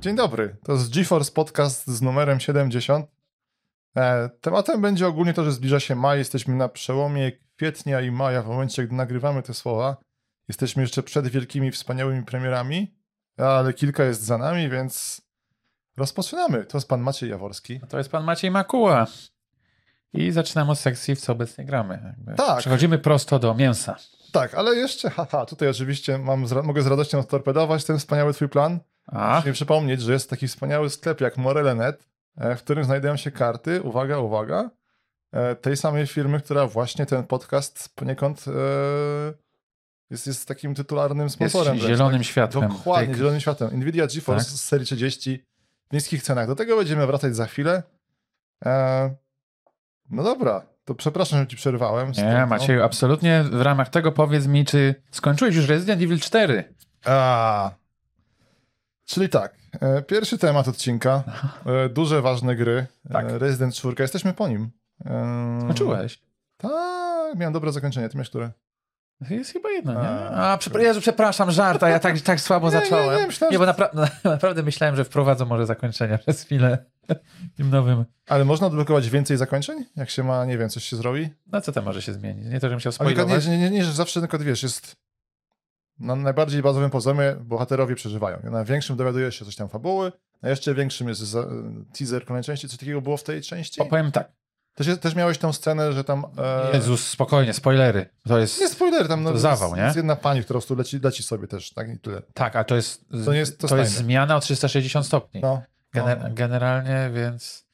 Dzień dobry, to jest GeForce Podcast z numerem 70. E, tematem będzie ogólnie to, że zbliża się maj, jesteśmy na przełomie kwietnia i maja, w momencie, gdy nagrywamy te słowa. Jesteśmy jeszcze przed wielkimi, wspaniałymi premierami, ale kilka jest za nami, więc rozpoczynamy. To jest pan Maciej Jaworski. To jest pan Maciej Makuła. I zaczynamy od sekcji, w co obecnie gramy. Tak. Przechodzimy prosto do mięsa. Tak, ale jeszcze, haha, tutaj oczywiście mam mogę z radością torpedować ten wspaniały twój plan. A, Musimy przypomnieć, że jest taki wspaniały sklep jak Morele.net, e, w którym znajdują się karty, uwaga, uwaga, e, tej samej firmy, która właśnie ten podcast poniekąd e, jest, jest takim tytularnym jest sponsorem. wręcz, zielonym tak? światłem. Dokładnie, Tej- zielonym światem. Nvidia GeForce Tak. z serii 30 w niskich cenach. Do tego będziemy wracać za chwilę. E, no dobra, to przepraszam, że ci przerwałem. Nie, Macieju, absolutnie w ramach tego powiedz mi, czy skończyłeś już Resident Evil 4? A. Czyli tak, e, pierwszy temat odcinka, e, duże, ważne gry, Tak. e, Resident 4, jesteśmy po nim. Skończyłeś? Tak, miałem dobre zakończenie, ty miałeś które? Jest chyba jedno, nie? A, przepra- Jezu, przepraszam, żart, a ja tak, tak słabo Nie, nie, zacząłem. nie, myślałem, bo że- napra- naprawdę myślałem, że wprowadzą może zakończenia przez chwilę tym nowym. Ale można odblokować więcej zakończeń? Jak się ma, nie wiem, coś się zrobi? No co tam może się zmienić? Nie to, żebym chciał Ale spoilować. nie, nie, nie, nie, że zawsze tylko, wiesz, jest na najbardziej bazowym poziomie bohaterowie przeżywają. Na większym dowiaduje się coś tam fabuły, na jeszcze większym jest teaser kolejnej części. Coś takiego było w tej części? Opowiem tak. Też, też miałeś tą scenę, że tam... E, Jezus, spokojnie, spoilery. To jest... Nie spoiler, tam no, To zawał, nie? jest jedna pani, która po prostu leci, leci sobie też, tak i tyle. Tak, a to jest, To nie jest- to to jest zmiana o 360 stopni. No. Gener- no. Generalnie, więc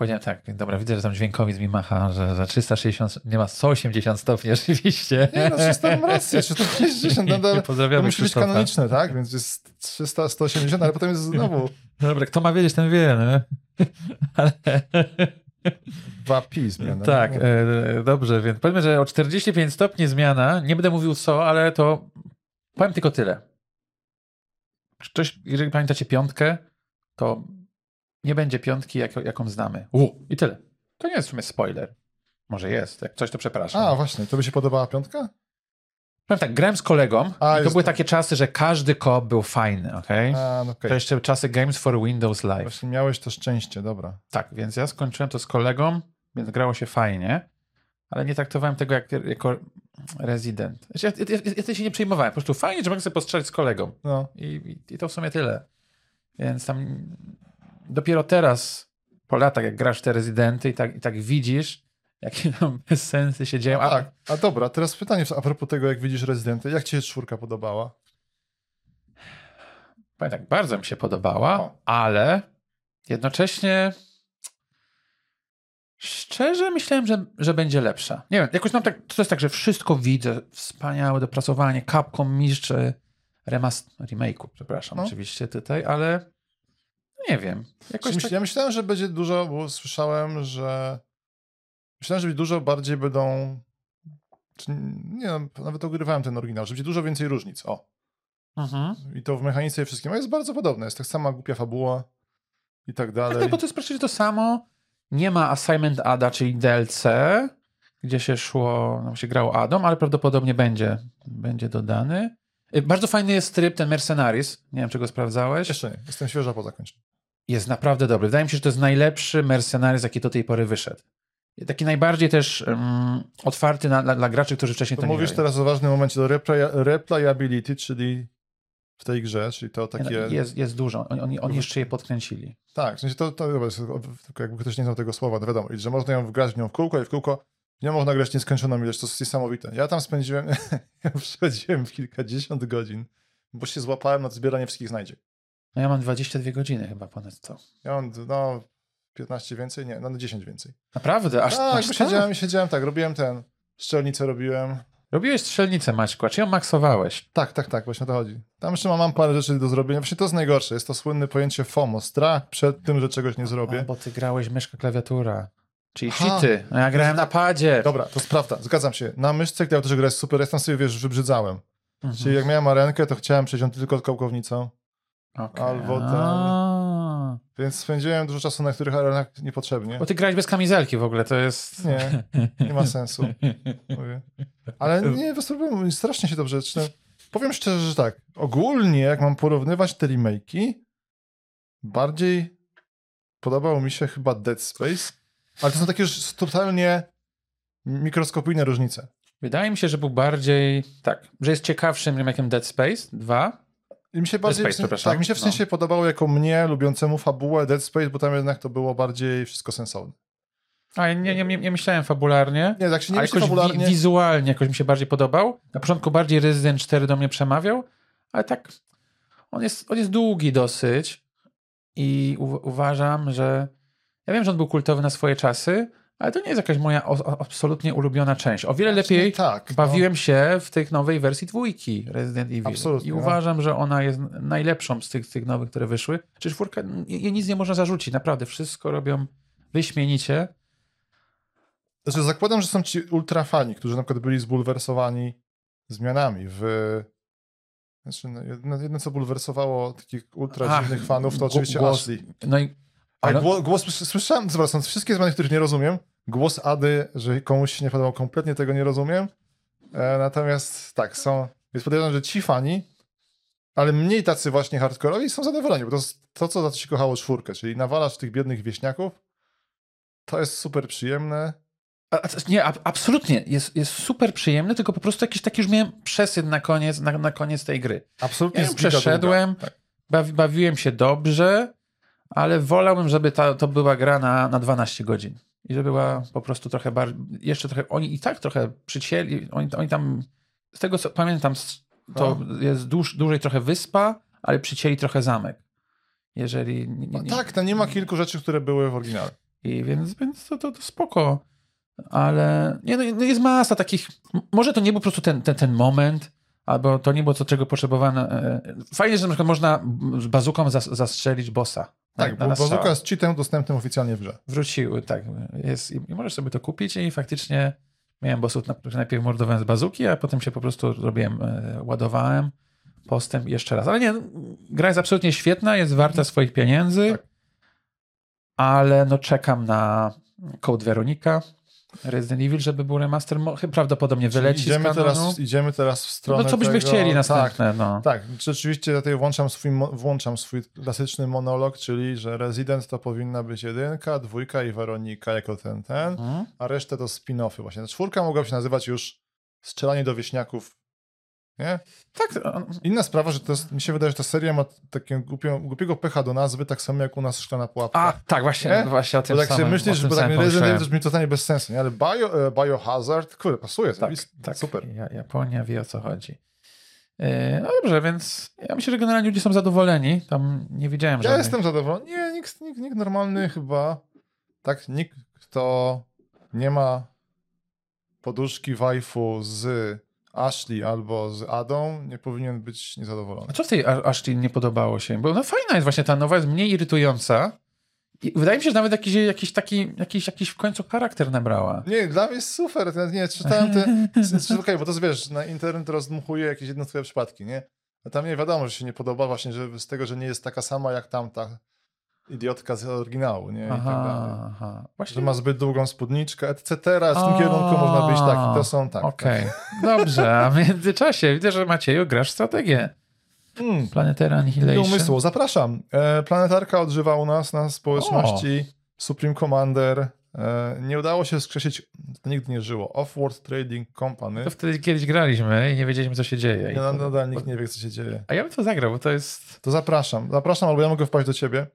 powiedziałem tak, dobra, widzę, że tam dźwiękowiec mi macha, że za 360, nie ma 180 stopni oczywiście. Nie no, 300 mam rację, 360, no, to, to Pozdrawiamy musi być kanoniczne, tak? Więc jest 300, 180, ale potem jest znowu Dobra, kto ma wiedzieć, ten wie, nie? Ale, dwa pi zmiany. tak, No. e, dobrze, więc powiedzmy, że o 45 stopni zmiana, nie będę mówił co, ale to powiem tylko tyle. Ktoś, jeżeli pamiętacie piątkę, to nie będzie piątki, jak, jaką znamy. U, I tyle. To nie jest w sumie spoiler. Może jest, jak coś to przepraszam. A, właśnie, to by się podobała piątka? Powiem tak, grałem z kolegą A, i to były to. takie czasy, że każdy koop był fajny, okej? A, no okej. To jeszcze czasy Games for Windows Live. Właśnie miałeś to szczęście, dobra. Tak, więc ja skończyłem to z kolegą, więc grało się fajnie, ale nie traktowałem tego jak, jako rezydent. Znaczy, ja, ja, ja, ja się nie przejmowałem, po prostu fajnie, że mogę sobie postrzelać z kolegą. No, I, i, I to w sumie tyle. Więc tam dopiero teraz, po latach, jak grasz te rezydenty i tak, i tak widzisz, jakie tam bezsensy się dzieją. A, tak. A dobra, teraz pytanie a propos tego, jak widzisz Rezydenty. Jak ci się czwórka podobała? Powiem tak, bardzo mi się podobała, O. ale jednocześnie szczerze myślałem, że, że będzie lepsza. Nie wiem, jakoś mam tak, to jest tak, że wszystko widzę, wspaniałe dopracowanie, Capcom mistrz remast, remake'u, przepraszam No. oczywiście tutaj, ale nie wiem. Jakoś Myśl, tak, Ja myślałem, że będzie dużo, bo słyszałem, że myślałem, że dużo bardziej będą czy, nie wiem, nawet ogrywałem ten oryginał, że będzie dużo więcej różnic. O. mhm. I to w mechanice i wszystkim. Jest bardzo podobne. Jest tak sama głupia fabuła i tak tak, dalej. tak, bo to jest praktycznie to samo. Nie ma Assignment Ada, czyli DLC, gdzie się szło, no się grało Adam, ale prawdopodobnie będzie, będzie dodany. Y, Bardzo fajny jest tryb, ten Mercenaries. Nie wiem, czy go sprawdzałeś. Jeszcze nie. Jestem świeża po zakończeniu. Jest naprawdę dobry. Wydaje mi się, że to jest najlepszy Mercenaries, jaki do tej pory wyszedł. Taki najbardziej też um, otwarty na, dla, dla graczy, którzy wcześniej to, To nie mówisz teraz o ważnym momencie do replay, replayability, czyli w tej grze, czyli to Nie, takie... no, Jest, jest dużo. Oni, oni, oni jeszcze je podkręcili. Tak, w sensie to, to jakby ktoś nie znał tego słowa, to wiadomo, że można ją wgrać w nią w kółko i w kółko nie można grać nieskończoną ilość, to jest niesamowite. Ja tam spędziłem, ja przychodziłem w kilkadziesiąt godzin, bo się złapałem na zbieranie wszystkich znajdziek. No ja mam 22 godziny chyba ponad to. Ja mam, no, 15 więcej, nie, no 10 więcej. Naprawdę? Aż, tak, aż tak? siedziałem, siedziałem tak, robiłem ten, szczelnicę robiłem. Robiłeś strzelnicę, Maćku, a czy ją maksowałeś? Tak, tak, tak, właśnie o to chodzi. Tam jeszcze mam, parę rzeczy do zrobienia. Właśnie to jest najgorsze, jest to słynne pojęcie FOMO, strach przed tym, że czegoś nie A, zrobię. bo ty grałeś myszka, klawiatura. Czyli Aha. cheaty. No ja grałem na padzie. Dobra, to jest prawda, zgadzam się. Na myszce klawiaturze gra jest super, ja tam sobie, wiesz, wybrzydzałem. Mhm. Czyli jak miałem arenkę, to chciałem przejść ją tylko kołkownicą, Okej. albo tam- A. więc spędziłem dużo czasu na niektórych arenach niepotrzebnie. Bo ty grałeś bez kamizelki w ogóle, to jest... Nie, nie ma sensu. Mówię. Ale nie, wystąpiłem strasznie się dobrze zaczynam. Powiem szczerze, że tak, ogólnie jak mam porównywać te remake'i, bardziej podobał mi się chyba Dead Space, ale to są takie już totalnie mikroskopijne różnice. Wydaje mi się, że był bardziej, tak, że jest ciekawszym remake'em Dead Space 2. I mi się bardziej, Space, w sensie, tak, mi się w No. sensie podobało jako mnie, lubiącemu fabułę Dead Space, bo tam jednak to było bardziej wszystko sensowne. A ja nie, nie, nie, nie myślałem fabularnie. Nie, tak się nie ale myśli jakoś fabularnie. wi- wizualnie jakoś mi się bardziej podobał. Na początku bardziej Resident 4 do mnie przemawiał, ale tak on jest, on jest długi dosyć i u- uważam, że ja wiem, że on był kultowy na swoje czasy, ale to nie jest jakaś moja o, absolutnie ulubiona część. O wiele lepiej tak, no. bawiłem się w tych nowej wersji dwójki Resident Evil. Absolutnie, I no. uważam, że ona jest najlepszą z tych, tych nowych, które wyszły. Czy czwórka, jej nic nie można zarzucić, naprawdę. Wszystko robią wyśmienicie. Znaczy, zakładam, że są ci ultrafani, którzy na przykład byli zbulwersowani zmianami w... Znaczy, no, jedno, jedno, co bulwersowało takich ultra Ach, dziwnych fanów, to oczywiście głos- Ashley. No i Ale ale- głos, głos słys- słyszałem, są wszystkie zmiany, których nie rozumiem. Głos Ady, że komuś się nie podobał, kompletnie tego nie rozumiem. E, natomiast tak, są, jest podejrzewam, że ci fani, ale mniej tacy właśnie hardkorowi są zadowoleni, bo to to, co za to się kochało czwórkę, czyli nawalasz tych biednych wieśniaków, to jest super przyjemne. A, nie, a, absolutnie. Jest, jest super przyjemny, tylko po prostu jakiś taki już miałem przesyt na koniec, na, na koniec tej gry. Absolutnie Ja przeszedłem. Tak. bawi, bawiłem się dobrze, ale wolałbym, żeby ta, to była gra na, na 12 godzin. I żeby była po prostu trochę bardziej, jeszcze trochę, oni i tak trochę przycięli, oni, oni tam, z tego co pamiętam, to jest dłuż, dłużej trochę wyspa, ale przycięli trochę zamek. Jeżeli... Nie, nie, nie, Tak, tam nie ma kilku rzeczy, które były w oryginale. I więc, więc to, to, to spoko. Ale nie, no, no jest masa takich. Może to nie był po prostu ten, ten, ten moment, albo to nie było to, czego potrzebowano. e, Fajnie, że na przykład można z bazuką zas, zastrzelić bossa. Tak, na, bo na strzała. bazuka jest cheatem dostępnym oficjalnie w grze. Wróciły, tak. Jest, I możesz sobie to kupić i faktycznie miałem bossów, na- najpierw mordowałem z bazuki, a potem się po prostu robiłem, e, ładowałem postęp jeszcze raz. Ale nie, gra jest absolutnie świetna, jest warta swoich pieniędzy, Tak. ale no czekam na Code Veronica, Resident Evil, żeby był remaster, prawdopodobnie Czyli wyleci idziemy z kanonu. teraz, idziemy teraz w stronę no co byśmy tego, chcieli tak, następne, no. Tak, rzeczywiście tutaj włączam swój, włączam swój klasyczny monolog, czyli że Resident to powinna być jedynka, dwójka i Weronika jako ten, ten, Mhm. a resztę to spin-offy właśnie. Czwórka mogłaby się nazywać już Strzelanie do wieśniaków, nie? Tak, Inna sprawa, że to jest, mi się wydaje, że ta seria ma takiego głupią, głupiego pecha do nazwy, tak samo jak u nas Szklana Pułapka. a tak, właśnie, Nie? właśnie o tym bo tak samym, myślisz, że tak Resident Evil to brzmi totalnie bez sensu, nie? Ale bio, e, Biohazard, kurde, pasuje, Tak, jest tak. super. Ja, Japonia wie o co chodzi. Yy, No dobrze, więc ja myślę, że generalnie ludzie są zadowoleni. Tam nie widziałem Ja żadnych... jestem zadowolony. Nie, nikt, nikt, nikt normalny chyba. Tak, nikt, kto nie ma poduszki waifu z Ashley albo z Adą, nie powinien być niezadowolony. A co w tej Ashley nie podobało się? Bo ona fajna jest właśnie, ta nowa jest mniej irytująca. I wydaje mi się, że nawet jakiś, jakiś taki, jakiś, jakiś w końcu charakter nabrała. Nie, dla mnie jest super. Nie, czytałem te. Okej, bo to wiesz, na internet rozdmuchuje jakieś jednostkowe przypadki, nie? A tam nie wiadomo, że się nie podoba właśnie, że z tego, że nie jest taka sama jak tamta idiotka z oryginału, nie? I tak dalej. Aha, aha. Że Właśnie ma zbyt długą spódniczkę, etc. W tym kierunku można być taki. To są tak. Okej, dobrze. A w międzyczasie widzę, że Macieju grasz strategię. tak. Mm. Planetary Nie Annihilation. umysłu. Zapraszam. E, planetarka odżywa u nas na społeczności. Supreme Commander. E, nie udało się skrzesić, to nigdy nie żyło. Offworld Trading Company. To wtedy kiedyś graliśmy i nie wiedzieliśmy, co się dzieje. To- nadal nikt nie wie, co się dzieje. A ja bym to zagrał, bo to jest... To zapraszam. Zapraszam, albo ja mogę wpaść do ciebie.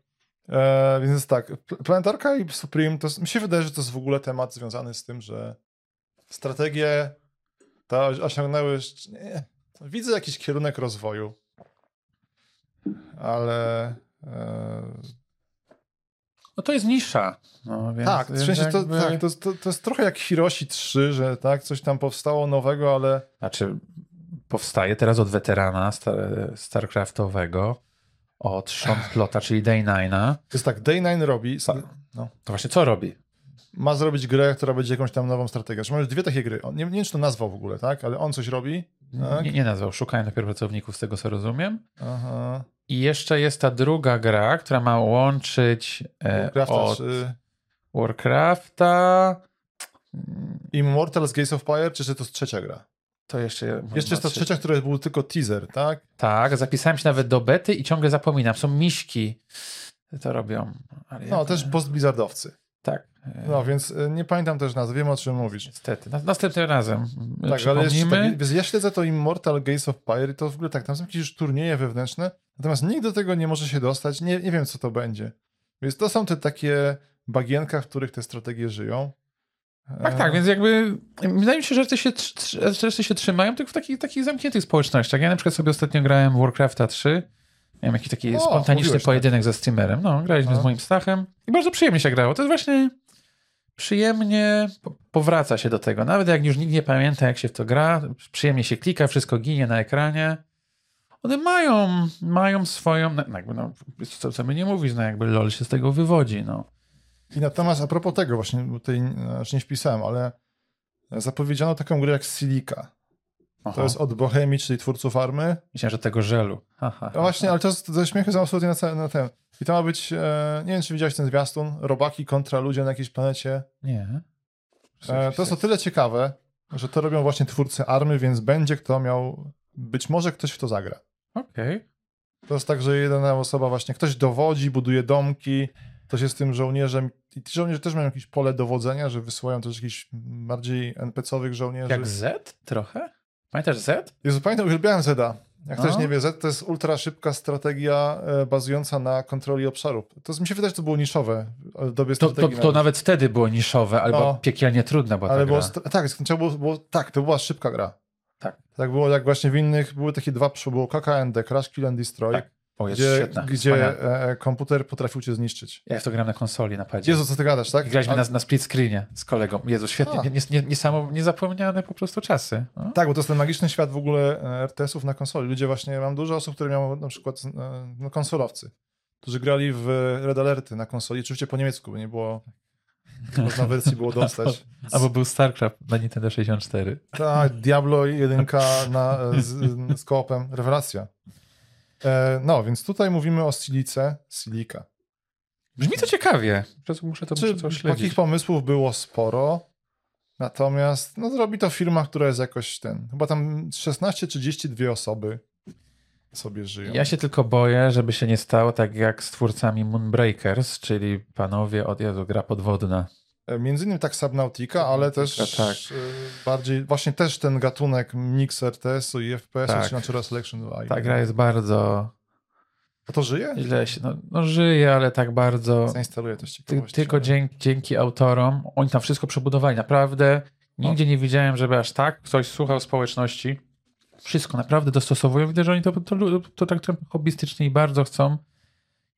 E, więc jest tak. Pl- Planetarka i Supreme, to mi się wydaje, że to jest w ogóle temat związany z tym, że strategie to osiągnęły. Nie, widzę jakiś kierunek rozwoju, ale. E, No to jest nisza. No, więc, tak, w więc sensie to, jakby- tak to, jest- to, to jest trochę jak Hiroshi 3, że tak, coś tam powstało nowego, ale Znaczy, powstaje teraz od weterana star StarCraftowego, od Sean Plota, czyli Day9. to jest tak, Day9 robi, no, To właśnie co robi? ma zrobić grę, która będzie jakąś tam nową strategią. Zresztą mamy dwie takie gry. On, nie, nie wiem, czy to nazwał w ogóle, tak? Ale on coś robi. Tak? Nie, nie nazwał, szukałem dopiero pracowników z tego, co rozumiem. Aha. I jeszcze jest ta druga gra, która ma łączyć e, Warcrafta od czy Warcrafta. Immortals Gates of Fire, czy, czy to jest trzecia gra? To jeszcze. Jeszcze jest ta trzecia, która był tylko teaser, tak? Tak, zapisałem się nawet do bety i ciągle zapominam. Są miśki. to robią. No, ja- też post-blizzardowcy. Tak. No, więc y, nie pamiętam też nazw, wiem o czym mówisz. Niestety. Na, następnym razem Tak, ale jeszcze tak, ja śledzę to Immortal Gates of Pyre i to w ogóle tak, tam są jakieś już turnieje wewnętrzne, natomiast nikt do tego nie może się dostać, nie, nie wiem co to będzie. Więc to są te takie bagienka, w których te strategie żyją. Tak, tak, więc jakby wydaje mi się, że te się, te się trzymają tylko w takich, takich zamkniętych społecznościach. Ja na przykład sobie ostatnio grałem w Warcrafta 3. Miałem jakiś taki O, spontaniczny tak. pojedynek ze streamerem. No, graliśmy No. z moim Stachem i bardzo przyjemnie się grało. To jest właśnie przyjemnie po- powraca się do tego. Nawet jak już nikt nie pamięta, jak się w to gra, przyjemnie się klika, wszystko ginie na ekranie. One mają, mają swoją, no, jakby no, co, co by nie mówić, no jakby LOL się z tego wywodzi, no. I natomiast a propos tego właśnie, tutaj znaczy nie wpisałem, ale zapowiedziano taką grę jak Silica. Aha. To jest od Bohemii, czyli twórców Army. Myślałem, że tego żelu. Aha. No właśnie, ale to jest ze śmiechy są absolutnie na, ce- na ten. I to ma być, e, nie wiem czy widziałeś ten zwiastun, robaki kontra ludzie na jakiejś planecie. Nie. E, to jest o tyle ciekawe, że to robią właśnie twórcy Army, więc będzie kto miał, być może ktoś w to zagra. Okej. To jest tak, że jedna osoba właśnie, ktoś dowodzi, buduje domki, ktoś jest tym żołnierzem i ci żołnierze też mają jakieś pole dowodzenia, że wysyłają też jakichś bardziej NPC-owych żołnierzy. Jak Z trochę? Pamiętasz Z? Jezu, pamiętam, uwielbiałem Zeda. Jak ktoś No. nie wie, Z to jest ultra szybka strategia e, bazująca na kontroli obszarów. To mi się wydaje, że to było niszowe w dobie To, to, to nawet wtedy było niszowe, albo No. piekielnie trudna była ta Ale było, tak, trzeba było, było, tak, to była szybka gra. Tak. Tak było jak właśnie w innych, były takie dwa, było KKND, Crash Kill and Destroy, Tak. O, jest gdzie, gdzie wspaniała. e, komputer potrafił cię zniszczyć. Ja w to gram na konsoli, na padzie. Jezu, co ty gadasz, tak? Graliśmy A- na, na split screenie z kolegą. Jezu, świetnie. Nie, nie, niesamo, niezapomniane po prostu czasy. No. Tak, bo to jest ten magiczny świat w ogóle e, RTS-ów na konsoli. Ludzie właśnie, mam dużo osób, które miały na przykład e, no, konsolowcy, którzy grali w Red Alerty na konsoli, oczywiście po niemiecku, bo nie było, można wersji było dostać. Albo był StarCraft na Nintendo 64. Tak, Diablo 1 na, z, z koopem, rewelacja. E, no, więc tutaj mówimy o Silice, Silika. Brzmi to ciekawie. Muszę- to, Czy muszę to śledzić. takich pomysłów było sporo, natomiast no, zrobi to firma, która jest jakoś ten, chyba tam 16-32 osoby sobie żyją. Ja się tylko boję, żeby się nie stało tak jak z twórcami Moonbreakers, czyli panowie od Jezu, gra podwodna. E, Między innymi tak Subnautica, ale też tak. e, bardziej, właśnie też ten gatunek mix RTS-u i FPS-u, Tak. czy Natural Selection 2. Ta gra jest bardzo... A to żyje? Źle się, no, no żyje, ale tak bardzo... Zainstaluję też ciekawości. tylko dzięki, dzięki autorom, oni tam wszystko przebudowali. Naprawdę nigdzie nie widziałem, żeby aż tak ktoś słuchał społeczności. Wszystko naprawdę dostosowują. Widzę, że oni to, to, to tak trochę hobbystycznie i bardzo chcą.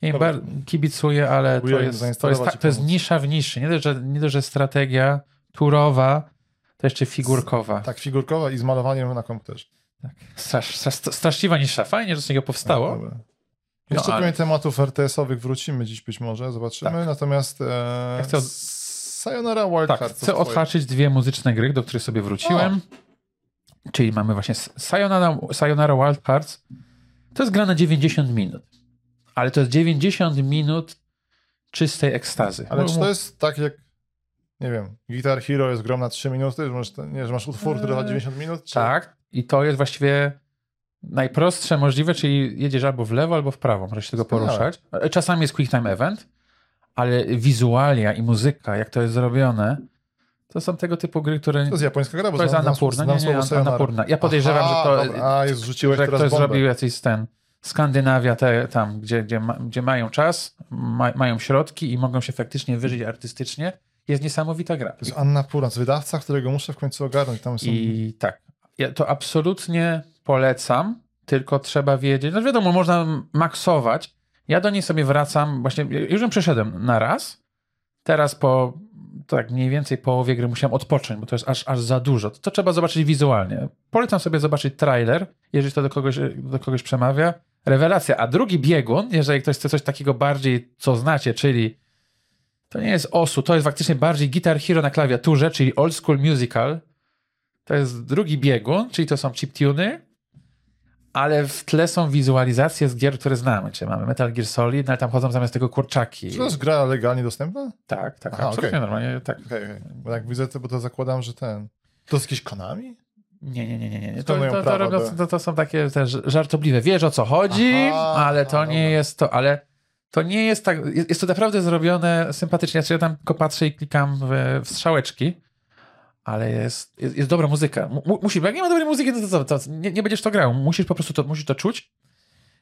Ja im bar- kibicuję, ale to jest, to, jest, to jest nisza w niszy. Nie dość, że, nie dość, że strategia turowa, to jeszcze figurkowa. Tak, figurkowa i z malowaniem na komputerze. Strasz, strasz, straszliwa nisza. Fajnie, że z niego powstało. Dobra. Jeszcze ale- tematów RTS-owych wrócimy dziś być może, zobaczymy. Tak. Natomiast e, Ja chcę od- Sayonara Wild Tak, chcę twoje. odhaczyć dwie muzyczne gry, do których sobie wróciłem. Czyli mamy właśnie Sayonara, Sayonara Wild Hearts. To jest gra na 90 minut. Ale to jest 90 minut czystej ekstazy. Ale Bo- czy to jest tak jak, nie wiem, Guitar Hero jest grą na 3 minuty, że masz, nie, że masz utwór, który Eee, 90 minut? Czy... Tak. I to jest właściwie najprostsze możliwe, czyli jedziesz albo w lewo, albo w prawo. Możesz się tego poruszać. Czasami jest quick time event, ale wizualia i muzyka, jak to jest zrobione, to są tego typu gry, które... To jest japońska gra, bo To jest znam- znam Nie, nie. Annapurna. Ja podejrzewam, Aha, że to... Dobra. A, jest, rzuciłeś że teraz ktoś bombę. zrobił jakiś ten Skandynawia te, tam, gdzie, gdzie, ma, gdzie mają czas, ma, mają środki i mogą się faktycznie wyżyć artystycznie. Jest niesamowita gra. To jest Annapurna, to jest wydawca, którego muszę w końcu ogarnąć. Tam są... I tak, ja to absolutnie polecam, tylko trzeba wiedzieć, no wiadomo, można maksować. Ja do niej sobie wracam, właśnie już ją przeszedłem na raz, teraz po tak mniej więcej połowie gry musiałem odpocząć, bo to jest aż, aż za dużo. To, to trzeba zobaczyć wizualnie. Polecam sobie zobaczyć trailer, jeżeli to do kogoś, do kogoś przemawia. Rewelacja. A drugi biegun, jeżeli ktoś chce coś takiego bardziej, co znacie, czyli to nie jest osu, to jest faktycznie bardziej Guitar Hero na klawiaturze, czyli old school musical. To jest drugi biegun, czyli to są chiptuny, ale w tle są wizualizacje z gier, które znamy. Czyli mamy Metal Gear Solid, no ale tam chodzą zamiast tego kurczaki. Czy to jest gra legalnie dostępna? Tak, tak, Aha, absolutnie okej. normalnie, tak. Okej, okej. Bo jak widzę to, bo to zakładam, że ten... To jest jakieś Konami? Nie, nie, nie, nie. nie. To, to, to, robią, to, to są takie też żartobliwe. Wiesz o co chodzi, Aha, ale to nie dobra. jest to, ale to nie jest tak, jest, jest to naprawdę zrobione sympatycznie. Ja tam tylko patrzę i klikam w, w strzałeczki, ale jest, jest, jest dobra muzyka. Mu, musi, bo jak nie ma dobrej muzyki, to, to, to, to nie, nie, będziesz to grał. Musisz po prostu to, musisz to czuć.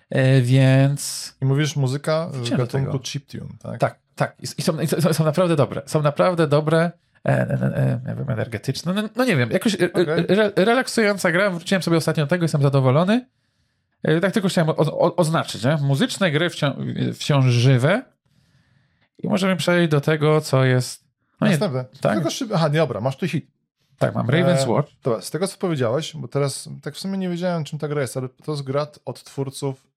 E, więc. I mówisz muzyka w gatunku chiptune, tak? Tak, tak. I, i, są, i są, naprawdę dobre. Są naprawdę dobre. E, e, e, nie wiem, energetyczne. No, no nie wiem, jakoś e, Okej. re, relaksująca gra. Wróciłem sobie ostatnio do tego, jestem zadowolony. E, Tak tylko chciałem o, o, oznaczyć, nie? Muzyczne gry wciąż, wciąż żywe. I możemy przejść do tego, co jest. No nie, Następne. tak. Tylko szyb... Aha, nie, dobra, masz tu hit. Tak, mam Raven's E, Watch. Dobra, z tego co powiedziałeś, bo teraz tak w sumie nie wiedziałem czym ta gra jest, ale to jest gra od twórców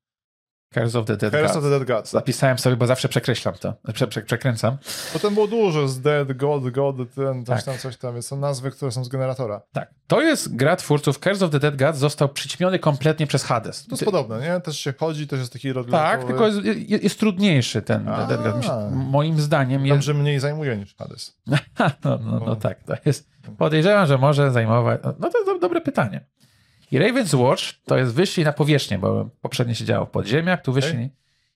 Curse of the Dead Curse Gods. of the Dead Gods. Zapisałem sobie, bo zawsze przekreślam to. Prze, prze, przekręcam. Potem było dużo z Dead, God, God, ten, coś Tak. tam, coś tam, więc są nazwy, które są z generatora. Tak. To jest gra twórców Curse of the Dead Gods. Został przyćmiony kompletnie przez Hades. To jest podobne, nie? Też się chodzi, też jest taki roguelike'owy. Tak, tylko jest, jest, jest trudniejszy ten A. Dead God. Moim zdaniem jest... Dobrze mniej zajmuje niż Hades. No, no, no O. tak, to jest... Podejrzewam, że może zajmować... No to jest do- dobre pytanie. I Raven's Watch to jest wyszli na powierzchnię, bo poprzednio się działo w podziemiach, tu wyszli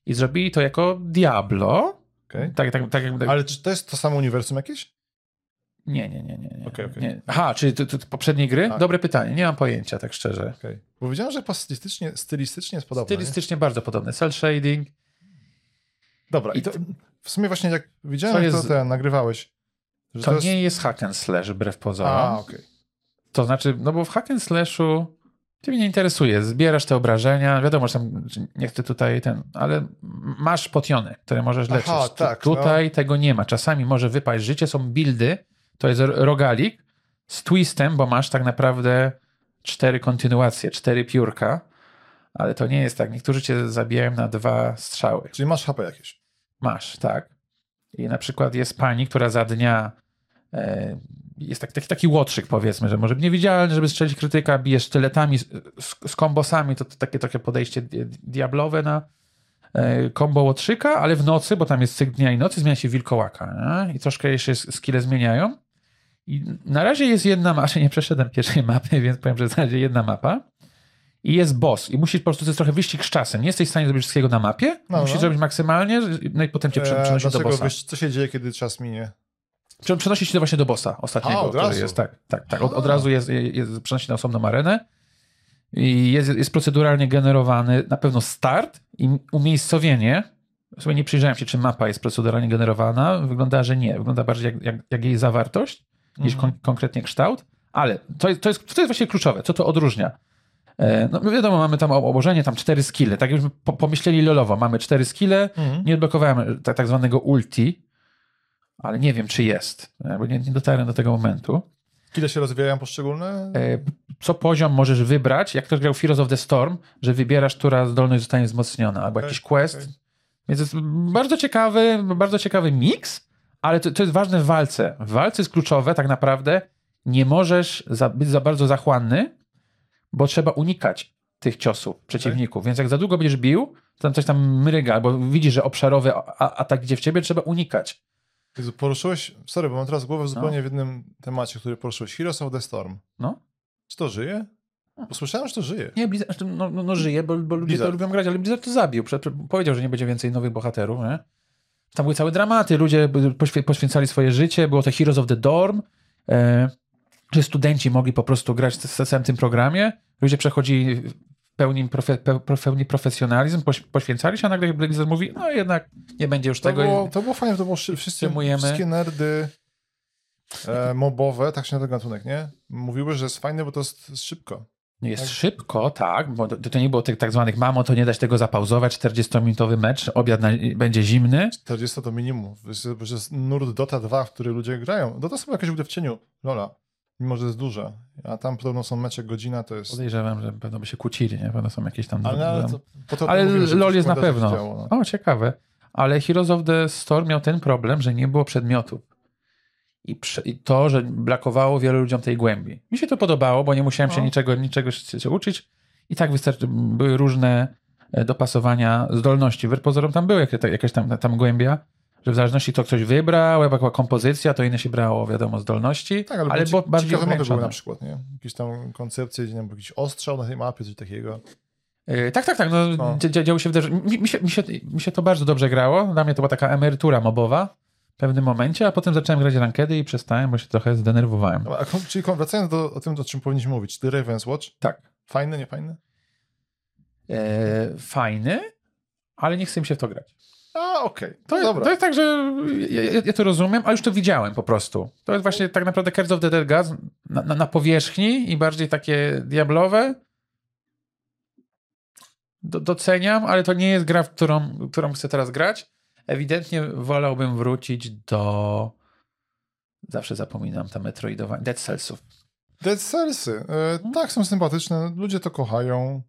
i zrobili to jako Diablo. Okay. Tak, tak, tak jakby... Ale czy to jest to samo uniwersum jakieś? Nie, nie, nie, nie. nie, Okej, okej. nie. Aha, czyli to, to, to poprzedniej gry? Tak. Dobre pytanie, nie mam pojęcia, tak szczerze. Okay. Bo wiedziałem, że stylistycznie, stylistycznie jest podobne. nie? Stylistycznie bardzo podobne. Cel shading. Dobra, i to w sumie właśnie jak widziałem, To jest- to nagrywałeś, że To jest... nie jest hack and slash wbrew pozorom. A, okej. To znaczy, no bo w hack and slashu cię mnie nie interesuje. Zbierasz te obrażenia, wiadomo, że tam nie chcę tutaj ten, ale masz potiony, które możesz Aha, leczyć. Tu- tak, no. tutaj tego nie ma. Czasami może wypaść życie, są buildy, to jest rogalik z twistem, bo masz tak naprawdę cztery kontynuacje, cztery piórka, ale to nie jest tak. Niektórzy cię zabijają na dwa strzały. Czyli masz HP jakieś. Masz, tak. I na przykład jest pani, która za dnia e, jest tak, taki, taki łotrzyk, powiedzmy, że może niewidzialny, żeby strzelić krytyka, bije sztyletami z, z, kombosami, to, to takie trochę podejście di- diablowe na e, kombo łotrzyka, ale w nocy, bo tam jest cykl dnia i nocy, zmienia się wilkołaka nie? i troszkę jeszcze skille zmieniają. I na razie jest jedna mapa, nie przeszedłem pierwszej mapy, więc powiem, że na razie jedna mapa. I jest boss. I musisz po prostu, to jest trochę wyścig z czasem. Nie jesteś w stanie zrobić wszystkiego na mapie. No, musisz no. zrobić maksymalnie, no i potem cię prze- Eee, przenosić do bossa. wiesz, co się dzieje, kiedy czas minie? Prze- Przenosi się właśnie do bossa ostatniego, A, od razu? jest. Tak, tak, tak. Od, od razu jest, jest, przenosi na osobną arenę. I jest, jest proceduralnie generowany na pewno start i umiejscowienie. Sobie nie przyjrzałem się, czy mapa jest proceduralnie generowana. Wygląda, że nie. Wygląda bardziej jak, jak, jak jej zawartość niż Mhm. kon- konkretnie kształt. Ale to jest, to, jest, to jest właśnie kluczowe. Co to odróżnia? E, No wiadomo, mamy tam obłożenie, tam cztery skille. Tak jakbyśmy po, pomyśleli lolowo. Mamy cztery skille, Mhm. nie odblokowałem tak, tak zwanego ulti, ale nie wiem, czy jest, e, bo nie, nie dotarłem do tego momentu. Kiedy się rozwijają poszczególne? E, Co poziom możesz wybrać, jak ktoś grał Heroes of the Storm, że wybierasz, która zdolność zostanie wzmocniona, albo Okej, jakiś quest. okej. Więc jest bardzo ciekawy, bardzo ciekawy miks, ale to, to jest ważne w walce. W walce jest kluczowe tak naprawdę, nie możesz za, być za bardzo zachłanny, bo trzeba unikać tych ciosów przeciwników. Więc jak za długo będziesz bił, to tam coś tam mryga, bo widzisz, że obszarowy atak idzie w ciebie, trzeba unikać. Jezu, poruszyłeś, sorry, bo mam teraz głowę zupełnie w jednym temacie, który poruszyłeś. Heroes of the Storm. No. Czy to żyje? Bo słyszałem, że to żyje. Nie, Blizzard, znaczy, no, no, no żyje, bo, bo ludzie Blizzard. to lubią grać, ale Blizzard to zabił. Prze, powiedział, że nie będzie więcej nowych bohaterów. Nie? Tam były całe dramaty, ludzie poświe, poświęcali swoje życie, było to Heroes of the Dorm, e, że studenci mogli po prostu grać w całym tym programie. Ludzie przechodzili pełni, profe, pe, pe- pełni profesjonalizm, poś, poświęcali się, a nagle Blizzard mówi, no jednak nie będzie już To tego. było, to było fajne, to było szy- wszyscy, Filmujemy. wszystkie nerdy e, mobowe, tak się nazywa gatunek, nie? Mówiły, że jest fajne, bo to jest szybko. Jest Tak. szybko, tak, bo to, to nie było tych tak zwanych mamo, to nie dać tego zapauzować, 40-minutowy mecz, obiad na, będzie zimny. 40 to minimum. To jest, to jest nurt Dota 2, w który ludzie grają. Dota jakaś w w cieniu, Lola. Mimo, że jest duża. A tam podobno są mecze godzina, to jest... Podejrzewam, że pewno by się kłócili, nie? Pewno są jakieś tam... Ale, ale, to, Ale mówię, LoL jest na pewno. działo, no. O, ciekawe. Ale Heroes of the Storm miał ten problem, że nie było przedmiotów. I, I to, że brakowało wielu ludziom tej głębi. Mi się to podobało, bo nie musiałem się No. niczego, niczego się, się uczyć. I tak wystarczy, były różne e, dopasowania zdolności. Wbrew pozorom tam były jakieś, tam, tam głębia, że w zależności kto ktoś wybrał, jaka była kompozycja, to inne się brało, wiadomo, zdolności. Tak, ale, ale ci- bardziej ciekawe mapy były na przykład, nie? Jakieś tam koncepcje, gdzie nie wiem, jakiś ostrzał na tej mapie, coś takiego. Yy, tak, tak, tak. No, No. dzia- dzia- działo się wydarzenie. Mi, mi, się, mi, się, mi się to bardzo dobrze grało. Dla mnie to była taka emerytura mobowa w pewnym momencie, a potem zacząłem grać rankedy i przestałem, bo się trochę zdenerwowałem. A czyli wracając do o tym, o czym powinniśmy mówić. The Raven's Watch. Tak. Fajny, nie fajny? E, fajny, ale nie chce mi się w to grać. A, okej. To, jest- to jest tak, że ja, ja- to rozumiem, a już to widziałem po prostu. To jest właśnie tak naprawdę Curse of the Dead Gods na, na, na powierzchni i bardziej takie diablowe. Do, doceniam, ale to nie jest gra, w którą, którą chcę teraz grać. Ewidentnie wolałbym wrócić do... Zawsze zapominam ta Metroidowanie. Dead Cellsów. Dead Cellsy. E, tak, są sympatyczne. Ludzie to kochają.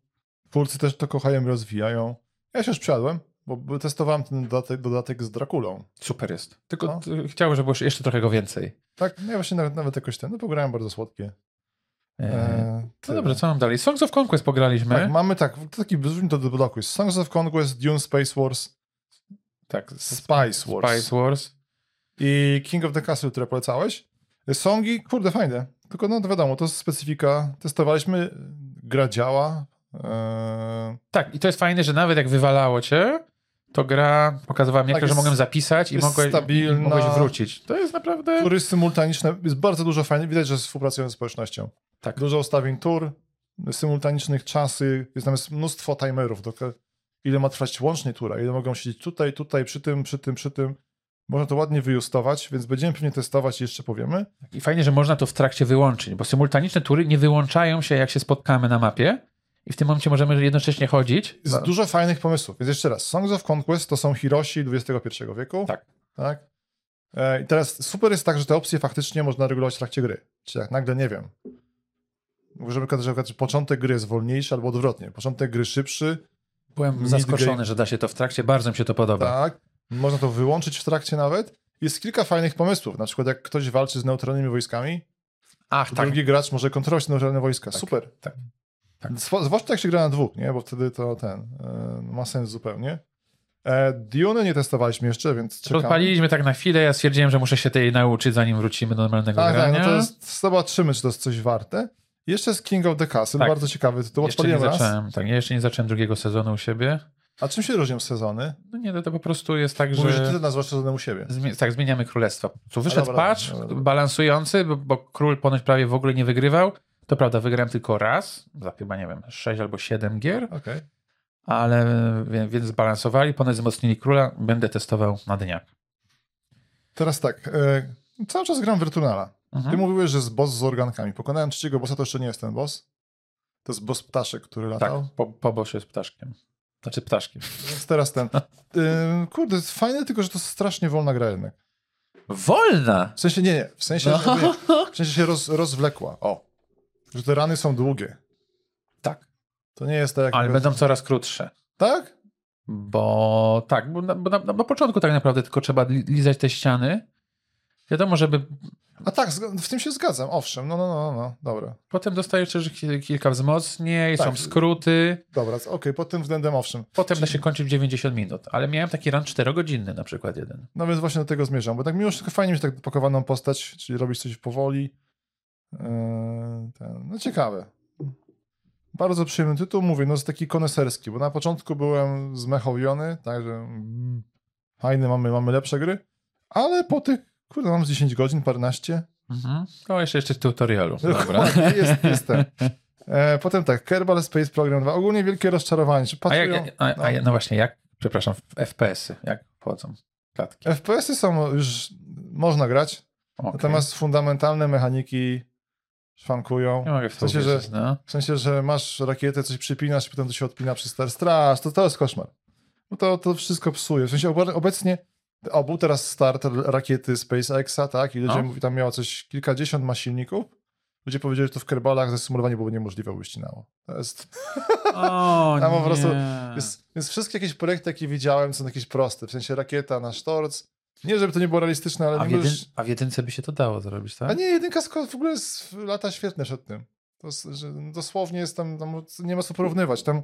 Twórcy też to kochają i rozwijają. Ja się już przyjadłem, bo testowałem ten dodatek, dodatek z Drakulą. Super jest. Tylko No. chciałbym, żeby było jeszcze trochę go więcej. Tak, no ja właśnie nawet, nawet jakoś ten, no pograłem bardzo słodkie. E, E, no dobrze, co mam dalej? Songs of Conquest pograliśmy. Tak, mamy tak, taki brzmi to do bloku. Songs of Conquest, Dune Space Wars, tak. Spice Wars Spice Wars. i King of the Castle, które polecałeś. Songi, kurde, fajne. Tylko no wiadomo, to jest specyfika. Testowaliśmy, gra działa. E, Tak, i to jest fajne, że nawet jak wywalało cię, to gra pokazywała mi, Tak, jak, że jest- mogłem zapisać i mogłeś, stabilna. mogłeś wrócić. To jest naprawdę... tury symultaniczne, jest bardzo dużo fajnych, widać, że współpracują z społecznością. Tak. Dużo ustawień tur, symultanicznych czasy, jest tam jest mnóstwo timerów, do, ile ma trwać łącznie tura, ile mogą siedzieć tutaj, tutaj, przy tym, przy tym, przy tym. Można to ładnie wyjustować, więc będziemy pewnie testować i jeszcze powiemy. I fajnie, że można to w trakcie wyłączyć, bo symultaniczne tury nie wyłączają się, jak się spotkamy na mapie i w tym momencie możemy jednocześnie chodzić. Jest dużo fajnych pomysłów. Więc jeszcze raz, Songs of Conquest to są Hiroshi XXI wieku. Tak. tak? E, I teraz super jest tak, że te opcje faktycznie można regulować w trakcie gry. Czyli jak nagle, nie wiem, żeby że początek gry jest wolniejszy albo odwrotnie. Początek gry szybszy, Byłem zaskoczony, że da się to w trakcie, bardzo mi się to podoba. tak? Można to wyłączyć w trakcie nawet. Jest kilka fajnych pomysłów. Na przykład jak ktoś walczy z neutralnymi wojskami, Ach, tak. drugi gracz może kontrolować neutralne wojska. Tak, Super. tak, tak. Zwłaszcza jak się gra na dwóch, nie? Bo wtedy to ten e, ma sens zupełnie. E, Dune nie testowaliśmy jeszcze, więc czekamy. Odpaliliśmy tak na chwilę, ja stwierdziłem, że muszę się tej nauczyć, zanim wrócimy do normalnego Tak, tak, grania. no to jest, zobaczymy, czy to jest coś warte. Jeszcze jest King of the Castle, Tak. bardzo ciekawy tytuł. jeszcze nie raz. zacząłem, tak, ja jeszcze nie zacząłem drugiego sezonu u siebie. A czym się różnią sezony? No nie, to, to po prostu jest tak, Mówisz, że... że ty nazwasz sezonem u siebie. Zmie- tak, zmieniamy królestwa. Tu wyszedł dobra, patch dobra, dobra. balansujący, bo, bo król ponoć prawie w ogóle nie wygrywał. To prawda, wygrałem tylko raz, za chyba, nie wiem, 6 albo 7 gier, Okej. ale więc zbalansowali, ponoć wzmocnili króla, będę testował na dniach. Teraz tak, e, cały czas gram Virtuala. Ty Mhm. mówiłeś, że jest boss z organkami. Pokonałem trzeciego bossa, to jeszcze nie jest ten boss. To jest boss ptaszek, który Tak, latał. po, pobosz jest ptaszkiem. Znaczy ptaszkiem. Więc teraz ten. E, kurde, jest fajne, tylko że to strasznie wolna gra jednak. Wolna! W sensie nie, nie. W sensie, No. nie, w sensie się roz, rozwlekła. O. Że te rany są długie. Tak, To nie jest tak jak... ale będą coraz krótsze. Tak? Bo tak, bo na, bo na, na początku tak naprawdę tylko trzeba li, lizać te ściany. Wiadomo, żeby A tak, w tym się zgadzam, owszem. No, no, no, no, dobra. potem dostajesz też ki- kilka wzmocnień, Tak. są skróty. Dobra, okej, pod tym względem owszem. Potem da się kończyć w 90 minut, ale miałem taki run 4-godzinny na przykład jeden. No więc właśnie do tego zmierzam, bo tak mimo wszystko fajnie mieć tak pakowaną postać, czyli robić coś powoli. Yy, ten, no ciekawe. Bardzo przyjemny tytuł, mówię, no jest taki koneserski, bo na początku byłem zmechowiony, także mm, fajny, mamy, mamy lepsze gry, ale po tych, kurde, mam z 10 godzin, paręnaście. Mhm. O, jeszcze jeszcze tutorialu. Dobra. Jest, jest ten. E, potem tak, Kerbal Space Program 2, ogólnie wielkie rozczarowanie. Czy A jak, a, a, no właśnie, jak, przepraszam, FPS-y, jak wchodzą klatki? FPS-y są już, można grać, Okay. Natomiast fundamentalne mechaniki szwankują. nie mogę w to sensie, że- no. W sensie, że masz rakietę, coś przypinasz i potem to się odpina przez straż. To, to jest koszmar. No to, to wszystko psuje. W sensie obecnie o, był teraz start rakiety SpaceXa, tak? I ludzie No. mówi, tam miało coś kilkadziesiąt ma silników. Ludzie powiedzieli, że to w kerbalach zasymulowanie było niemożliwe, by ścinało. To jest, O, Tam po nie. prostu jest, więc wszystkie jakieś projekty, jakie widziałem, są jakieś proste. W sensie rakieta na sztorc. Nie, żeby to nie było realistyczne, ale a, w jedyn, możesz... a w jedynce by się to dało zrobić, tak? A nie, jedynka w ogóle jest lata świetne przed tym. To, jest, że dosłownie jest tam, tam, nie ma co porównywać. Tam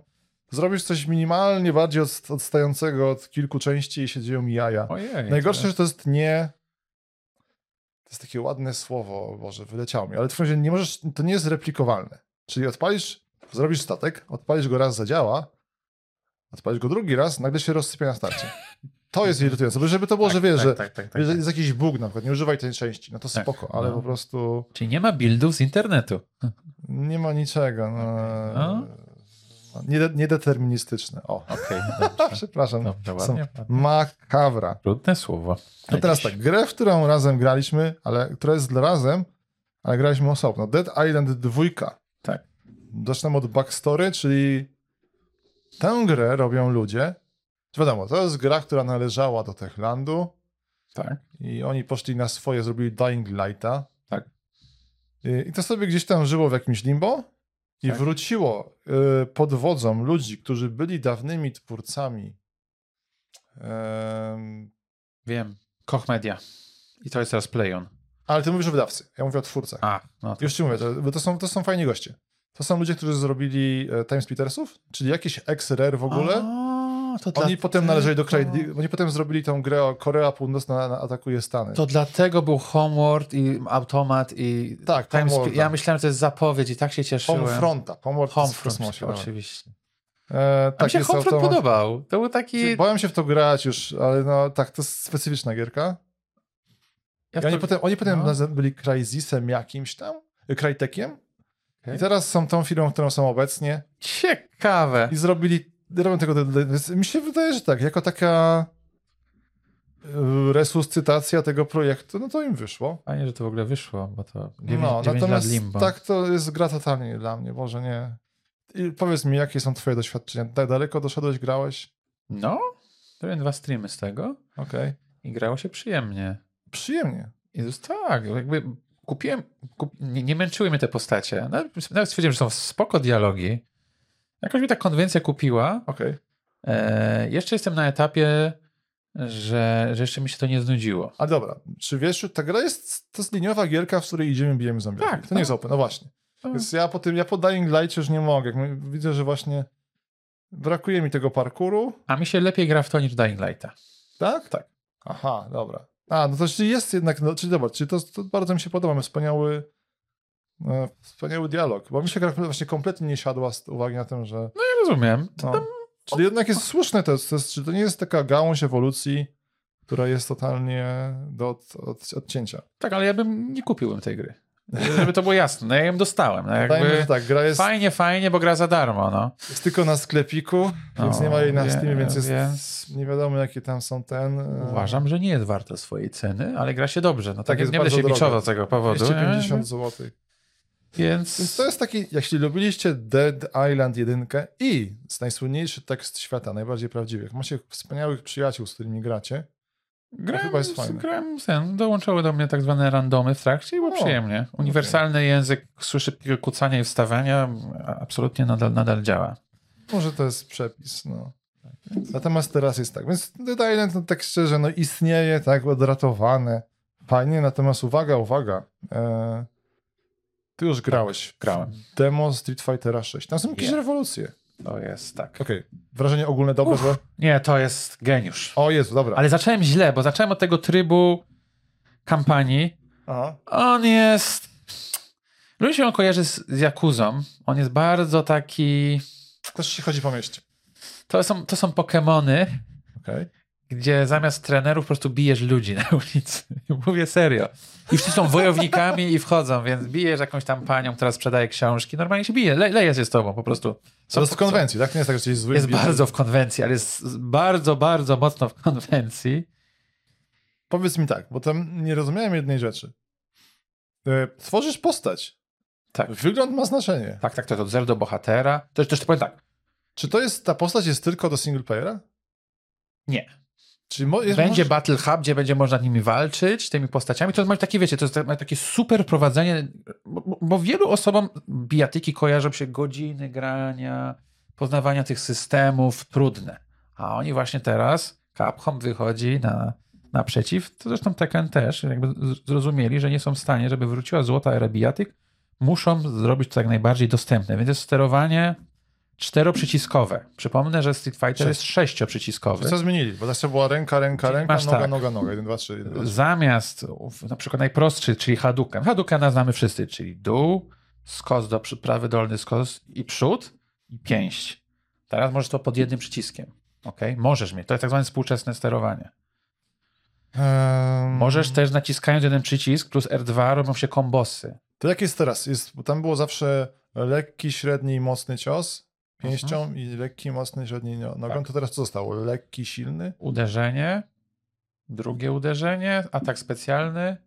zrobisz coś minimalnie bardziej od, odstającego od kilku części i się dzieją mi jaja. Ojej. Najgorsze, to- że to jest nie... To jest takie ładne słowo, Boże, wyleciało mi, ale w sensie nie możesz, to nie jest replikowalne. Czyli odpalisz Zrobisz statek, odpalisz go raz, zadziała, odpalisz go drugi raz, nagle się rozsypie na starcie. To jest irytujące, bo żeby to było, że wiesz, tak, że tak, tak, tak, tak. jest jakiś bóg na przykład, nie używaj tej części, no to Tak, spoko, ale no. po prostu Czyli nie ma buildów z internetu. nie ma niczego. No, No. Niede- Niedeterministyczne. O, Okej, dobrze. przepraszam. Dobrze, ładnie. makabra. Trudne słowo. No teraz tak, grę, w którą razem graliśmy, ale która jest dla razem, ale graliśmy osobno. Dead Island 2. Tak. Zacznę od backstory, czyli tę grę robią ludzie. Wiadomo, to jest gra, która należała do Techlandu Tak. i oni poszli na swoje, zrobili Dying Lighta. Tak. I, i to sobie gdzieś tam żyło w jakimś limbo i Tak. wróciło y, pod wodzą ludzi, którzy byli dawnymi twórcami em, Wiem. Koch Media. I to jest teraz PlayOn. ale ty mówisz o wydawcy, ja mówię o twórcach. A, no to Już ci mówię, to, bo to są, to są fajni goście. To są ludzie, którzy zrobili e, Time Splittersów, czyli jakieś ex-rare w ogóle. To Oni dla- potem należeli do kraju, to- oni potem zrobili tą grę o Korea Północna na, atakuje Stany. To dlatego był Homeward i Automat i Tak, Time Homeworlda. Sp- Ja myślałem, że to jest zapowiedź i tak się cieszyłem. Homefronta, Homeward w Homefront, kosmosie. dobra. oczywiście. E, A mi tak, się Homefront automat- podobał. To był taki... Bałem się w to grać już, ale no tak, to jest specyficzna gierka. Ja w oni to- potem, oni potem no. byli Crysisem jakimś tam, Crytekiem. Okej. I teraz są tą firmą, którą są obecnie. Ciekawe. I zrobili, robią tego, mi się wydaje, że tak, jako taka e, resuscytacja tego projektu, no to im wyszło. Fajnie, że to w ogóle wyszło, bo to 9, No, 9 lat natomiast limbo. tak to jest gra totalnie nie dla mnie, może nie. I powiedz mi, jakie są twoje doświadczenia? Tak daleko doszedłeś, grałeś? No, robiłem dwa streamy z tego Okej. i grało się przyjemnie. Przyjemnie. Jezus, tak, jakby kupiłem, kup, nie, nie męczyły mnie te postacie. Nawet, nawet stwierdziłem, że są spoko dialogi. Jakoś mi ta konwencja kupiła. Okej. E, jeszcze jestem na etapie, że, że jeszcze mi się to nie znudziło. A dobra, czy wiesz, ta gra jest, to jest liniowa gierka, w której idziemy, bijemy zombie. Tak, To nie jest open, no właśnie. Więc ja po tym, ja po Dying Light już nie mogę. Widzę, że właśnie brakuje mi tego parkouru, A mi się lepiej gra w to niż Dying Lighta. tak? Tak. Aha, dobra. A, no to czyli jest jednak, no, czyli dobra, czyli to, to bardzo mi się podoba, mamy wspaniały, wspaniały dialog, bo mi się gra właśnie kompletnie nie siadła z uwagi na tym, że Ja rozumiem. No, czyli jednak jest słuszne to, to jest, czy to nie jest taka gałąź ewolucji, która jest totalnie do od, od, odcięcia. Tak, ale ja bym nie kupiłbym tej gry. Żeby to było jasne. No ja ją dostałem. No jakby tak, gra jest, Fajnie, fajnie, bo gra za darmo. No. jest tylko na sklepiku, więc No, nie ma jej na wie- Steamie, więc jest więc- nie wiadomo jakie tam są ten... e, Uważam, że nie jest warta swojej ceny, ale gra się dobrze. No Tak, tak jest nie będę się droga. biczował z tego powodu. 250 nie? zł. Więc, Więc to jest taki, jeśli lubiliście Dead Island 1 i najsłynniejszy tekst świata, najbardziej prawdziwy, jak macie wspaniałych przyjaciół, z którymi gracie, grałem, chyba jest fajne. grałem ten, dołączyły do mnie tak zwane randomy w trakcie i było O, przyjemnie. Uniwersalny język szybkiego kucania i wstawiania absolutnie nadal, nadal działa. może to jest przepis, no. Natomiast teraz jest tak, więc Dead Island, no tak szczerze, no istnieje, tak, odratowane, fajnie, natomiast uwaga, uwaga, e, ty już grałeś. grałem. Demo Street Fightera 6, tam są jakieś Nie. rewolucje. To jest tak. Okej, wrażenie ogólne dobre, że... Nie, to jest geniusz. O Jezu, dobra. Ale zacząłem źle, bo zacząłem od tego trybu kampanii. Aha. On jest... Ludzie się on kojarzy z, z Jakuzą. On jest bardzo taki... Też się chodzi po mieście. To są, to są Pokemony, Okej. Gdzie zamiast trenerów po prostu bijesz ludzi na ulicy. Mówię serio. I wszyscy są wojownikami i wchodzą, więc bijesz jakąś tam panią, która sprzedaje książki. Normalnie się bije, le, leje się z tobą po prostu. To jest w konwencji, tak? To nie jest tak, że jesteś zły. Jest bardzo w konwencji, ale jest bardzo, bardzo mocno w konwencji. Powiedz mi tak, bo tam nie rozumiałem jednej rzeczy. E, Tworzysz postać. Tak. Wygląd ma znaczenie. Tak, tak, to jest od zer do bohatera. To też powiem tak, Czy to jest, ta postać jest tylko do single playera? Nie. Czy jest, Będzie możesz- Battle Hub, gdzie będzie można nimi walczyć, tymi postaciami. To ma takie, wiecie, to jest takie super prowadzenie, bo, bo wielu osobom bijatyki kojarzą się godziny grania, poznawania tych systemów, trudne. A oni właśnie teraz, Capcom wychodzi na, naprzeciw, to zresztą Tekken też, jakby zrozumieli, że nie są w stanie, żeby wróciła złota era bijatyk, muszą zrobić to jak najbardziej dostępne. Więc jest sterowanie czteroprzyciskowe. Przypomnę, że Street Fighter Sześć. jest sześcioprzyciskowy. Co zmienili? Bo zawsze była ręka, ręka, Czyli ręka, noga, tak. noga, noga. 1, 2, 3, 1, 2, 3. Zamiast na przykład najprostszy, czyli Hadouken. Hadoukena znamy wszyscy, czyli dół, skos do prawy dolny skos i przód i pięść. Teraz możesz to pod jednym przyciskiem. Ok? Możesz mieć. To jest tak zwane współczesne sterowanie. Ehm, Możesz też naciskając jeden przycisk plus R2 robią się kombosy. To jak jest teraz? Jest, tam było zawsze lekki, średni i mocny cios pięścią i lekki, mocny, średni no- nogą. Tak. To teraz co zostało? Lekki, silny? Uderzenie, drugie uderzenie, atak specjalny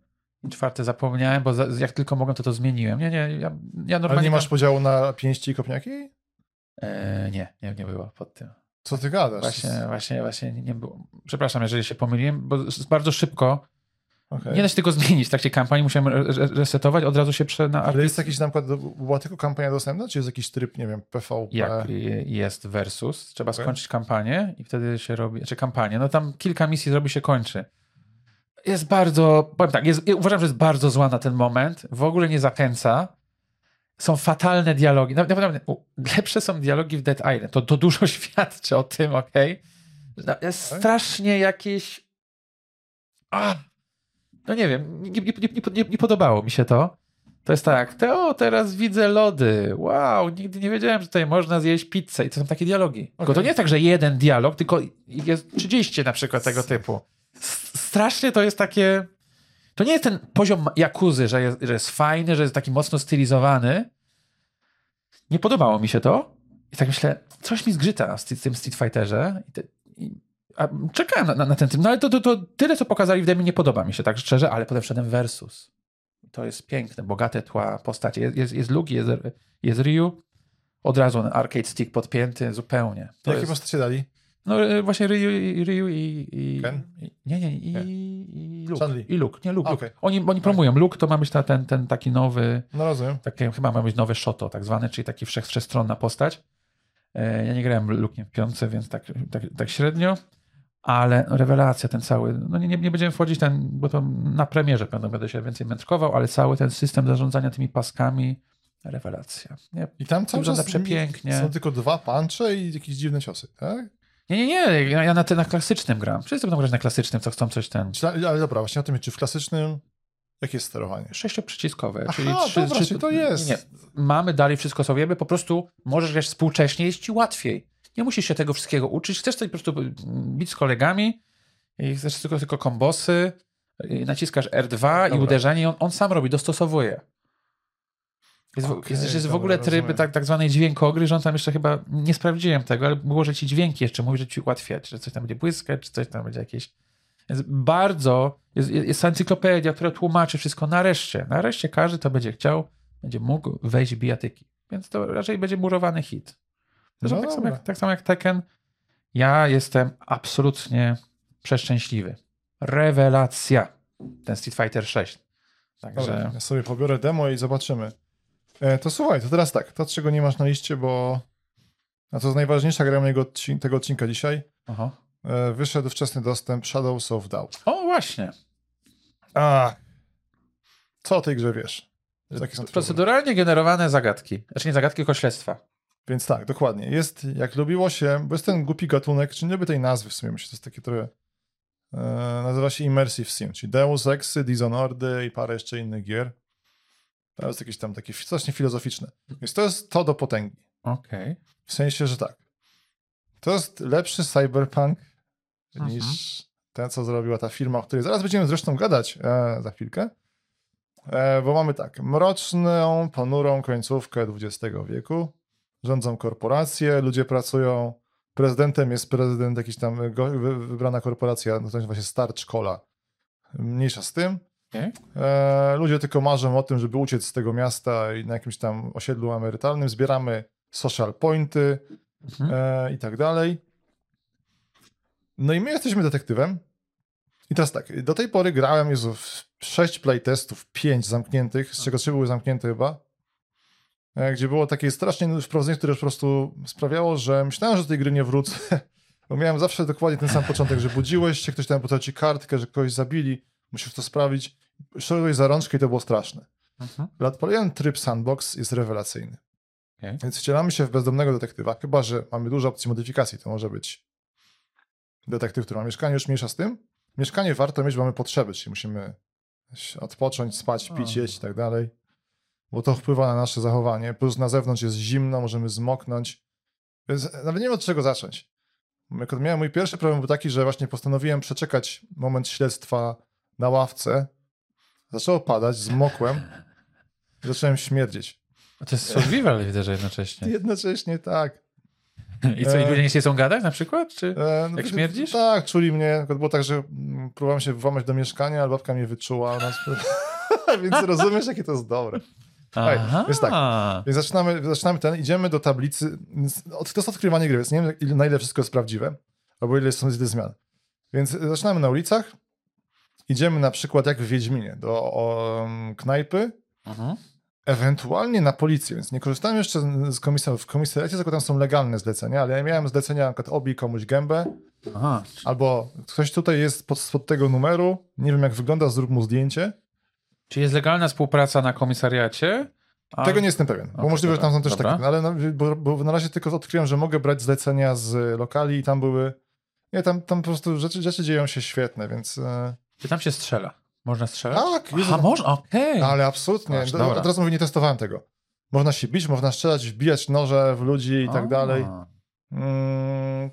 czwarte zapomniałem, bo za, jak tylko mogłem, to to zmieniłem. Nie, nie, ja, ja normalnie... Ale nie masz podziału na pięści i kopniaki? E, nie, nie, nie było pod tym. Co ty gadasz? Właśnie, właśnie, właśnie nie, było. Przepraszam, jeżeli się pomyliłem, bo bardzo szybko Okej. nie da się tego zmienić w trakcie kampanii, musiałem re- re- resetować, od razu się prze na Ale jest jakiś na przykład, była tylko kampania dostępna, czy jest jakiś tryb, nie wiem, PvP? jak jest versus, trzeba Okej. skończyć kampanię i wtedy się robi, czy kampanię, no tam kilka misji zrobi się kończy. Jest bardzo, powiem tak, jest, uważam, że jest bardzo zła na ten moment, w ogóle nie zachęca. Są fatalne dialogi. Nawet, naprawdę, u, lepsze są dialogi w Dead Island. To, to dużo świadczy o tym, okej? No, Jest strasznie jakieś... A, no nie wiem, nie, nie, nie, nie, podobało mi się to. To jest tak, Teo, teraz widzę lody. Wow, nigdy nie wiedziałem, że tutaj można zjeść pizzę. I to są takie dialogi. Tylko to nie jest tak, że jeden dialog, tylko jest 30 na przykład tego typu. Strasznie to jest takie... To nie jest ten poziom Jakuzy, że jest, że jest fajny, że jest taki mocno stylizowany. Nie podobało mi się to. I tak myślę, coś mi zgrzyta w tym Street Fighterze. I te, i, czekałem na, na, na ten tym. No ale to, to, to tyle, co pokazali w demie, nie podoba mi się, tak szczerze, ale potem wszedłem Versus. To jest piękne, bogate tła postacie. Jest, jest, jest Lugi, jest, jest Ryu. Od razu arcade stick podpięty zupełnie. To Jakie jest, postacie dali? no y, właśnie Ryu, i- Ryu i, i, Ken? Nie, nie, i, Nie. i Luke. I Luke, nie Luke. A, Luke. Oni, oni promują. Luke to ma być ta, ten, ten taki nowy, No rozumiem. takie, chyba ma być nowe Shoto tak zwane, czyli taki wszech, wszechstronna postać. E, Ja nie grałem Luke'iem w piątce, więc tak, tak, tak średnio. Ale rewelacja ten cały, no nie, nie, będziemy wchodzić ten, bo to na premierze będę, będę się więcej mędrkował, ale cały ten system zarządzania tymi paskami, rewelacja. Nie, I tam cały czas przepięknie. są tylko dwa puncze i jakieś dziwne ciosy, tak? nie, nie, nie ja, na, te, na klasycznym gram. Wszyscy będą grać na klasycznym, co chcą coś ten. Ale dobra, właśnie o tym, czy w klasycznym, jakie jest sterowanie? Sześcioprzyciskowe, Aha, czyli dobra, czyli to jest. Nie, nie. Mamy dalej wszystko, co wiemy, po prostu możesz grać współcześnie, jest ci łatwiej. Nie musisz się tego wszystkiego uczyć, chcesz coś po prostu bić z kolegami i chcesz tylko, tylko kombosy, i naciskasz R2 i Dobra. uderzenie i on, on sam robi, dostosowuje. Jest, w- Okej, jest, jest w dobra, ogóle tryb tak, tak zwanej dźwiękogry, że on tam jeszcze chyba, nie sprawdziłem tego, ale było, że ci dźwięki jeszcze mówi, że ci ułatwiać, że coś tam będzie błyskać, czy coś tam będzie jakieś... Jest bardzo, jest, jest encyklopedia, która tłumaczy wszystko nareszcie. Nareszcie każdy, kto będzie chciał, będzie mógł wejść w bijatyki. Więc to raczej będzie murowany hit. Zresztą No tak, samo jak, tak samo jak Tekken, ja jestem absolutnie przeszczęśliwy. Rewelacja. Ten Street Fighter 6. Także Dobra, ja sobie pobiorę demo i zobaczymy. E, to słuchaj, to teraz tak, to czego nie masz na liście, bo a to jest najważniejsza gra mojego odcin- tego odcinka dzisiaj. Aha. E, wyszedł wczesny dostęp Shadows of Doubt. O, właśnie. A, co o tej grze wiesz? Proceduralnie generowane zagadki. Znaczy nie zagadki, tylko śledztwa. Więc tak, dokładnie. Jest, jak lubiło się, bo jest ten głupi gatunek, czy nie lubię tej nazwy w sumie, myślę, to jest takie trochę, e, nazywa się Immersive Sim, czyli Deus Exy, Dishonored i parę jeszcze innych gier. To jest jakieś tam takie strasznie filozoficzne. Więc to jest to do potęgi. Okej. W sensie, że tak. To jest lepszy cyberpunk Mhm. niż ten, co zrobiła ta firma, o której zaraz będziemy zresztą gadać e, za chwilkę. E, bo mamy tak, mroczną, ponurą końcówkę XX wieku. Rządzą korporacje, ludzie pracują. Prezydentem jest prezydent, jakiś tam wy, wybrana korporacja, no to nazywa się Starch Cola. Mniejsza z tym. E, ludzie tylko marzą o tym, żeby uciec z tego miasta i na jakimś tam osiedlu emerytalnym. Zbieramy social pointy Mhm. e, i tak dalej. No i my jesteśmy detektywem. I teraz tak, do tej pory grałem Jezu, w 6 playtestów, 5 zamkniętych, z czego 3 były zamknięte chyba. E, Gdzie było takie strasznie wprowadzenie, które po prostu sprawiało, że myślałem, że do tej gry nie wrócę. Bo miałem zawsze dokładnie ten sam początek, że budziłeś się, ktoś tam ci kartkę, że kogoś zabili, musisz to sprawić. Szedłeś za rączkę i to było straszne. Mhm. Ale odpaliłem tryb sandbox, jest rewelacyjny. Okej. Więc wcielamy się w bezdomnego detektywa, chyba że mamy dużo opcji modyfikacji. To może być detektyw, który ma mieszkanie, już mniejsza z tym. Mieszkanie warto mieć, bo mamy potrzeby, czyli musimy odpocząć, spać, pić, jeść i tak dalej. Bo to wpływa na nasze zachowanie. Plus na zewnątrz jest zimno, możemy zmoknąć. Więc nawet nie wiem od czego zacząć. Jak miałem mój pierwszy problem był taki, że właśnie postanowiłem przeczekać moment śledztwa na ławce. Zaczęło padać, zmokłem i zacząłem śmierdzieć. A to jest survival, widzę, że jednocześnie. Jednocześnie tak. I co, i E, ludzie nie się chcą gadać na przykład? Czy... E, no, Jak śmierdzisz? Tak, czuli mnie. Było tak, że mm, próbowałem się włamać do mieszkania, ale babka mnie wyczuła. Więc rozumiesz, jakie to jest dobre. Aha. więc tak. Więc zaczynamy, zaczynamy ten, idziemy do tablicy. To jest odkrywanie gry, więc nie wiem, ile- na ile wszystko jest prawdziwe, albo ile są zmian. Więc zaczynamy na ulicach. Idziemy na przykład jak w Wiedźminie do o, knajpy, Mhm. ewentualnie na policję, więc nie korzystałem jeszcze z komisariatu. W komisariacie tylko tam są legalne zlecenia, ale ja miałem zlecenia na przykład obij komuś gębę, Aha. albo ktoś tutaj jest pod, spod tego numeru, nie wiem jak wygląda, zrób mu zdjęcie. Czy jest legalna współpraca na komisariacie? A... Tego nie jestem pewien, bo Okej, możliwe, że tam są też dobra. takie, no ale no, bo, bo na razie tylko odkryłem, że mogę brać zlecenia z lokali i tam były, nie, tam, tam po prostu rzeczy, rzeczy dzieją się świetne, więc... e, Czy tam się strzela? Można strzelać? Tak, Aha, można, okej. No, ale absolutnie. Do- dobra. Od razu mówię, nie testowałem tego. Można się bić, można strzelać, wbijać noże w ludzi i tak A. dalej. Mm.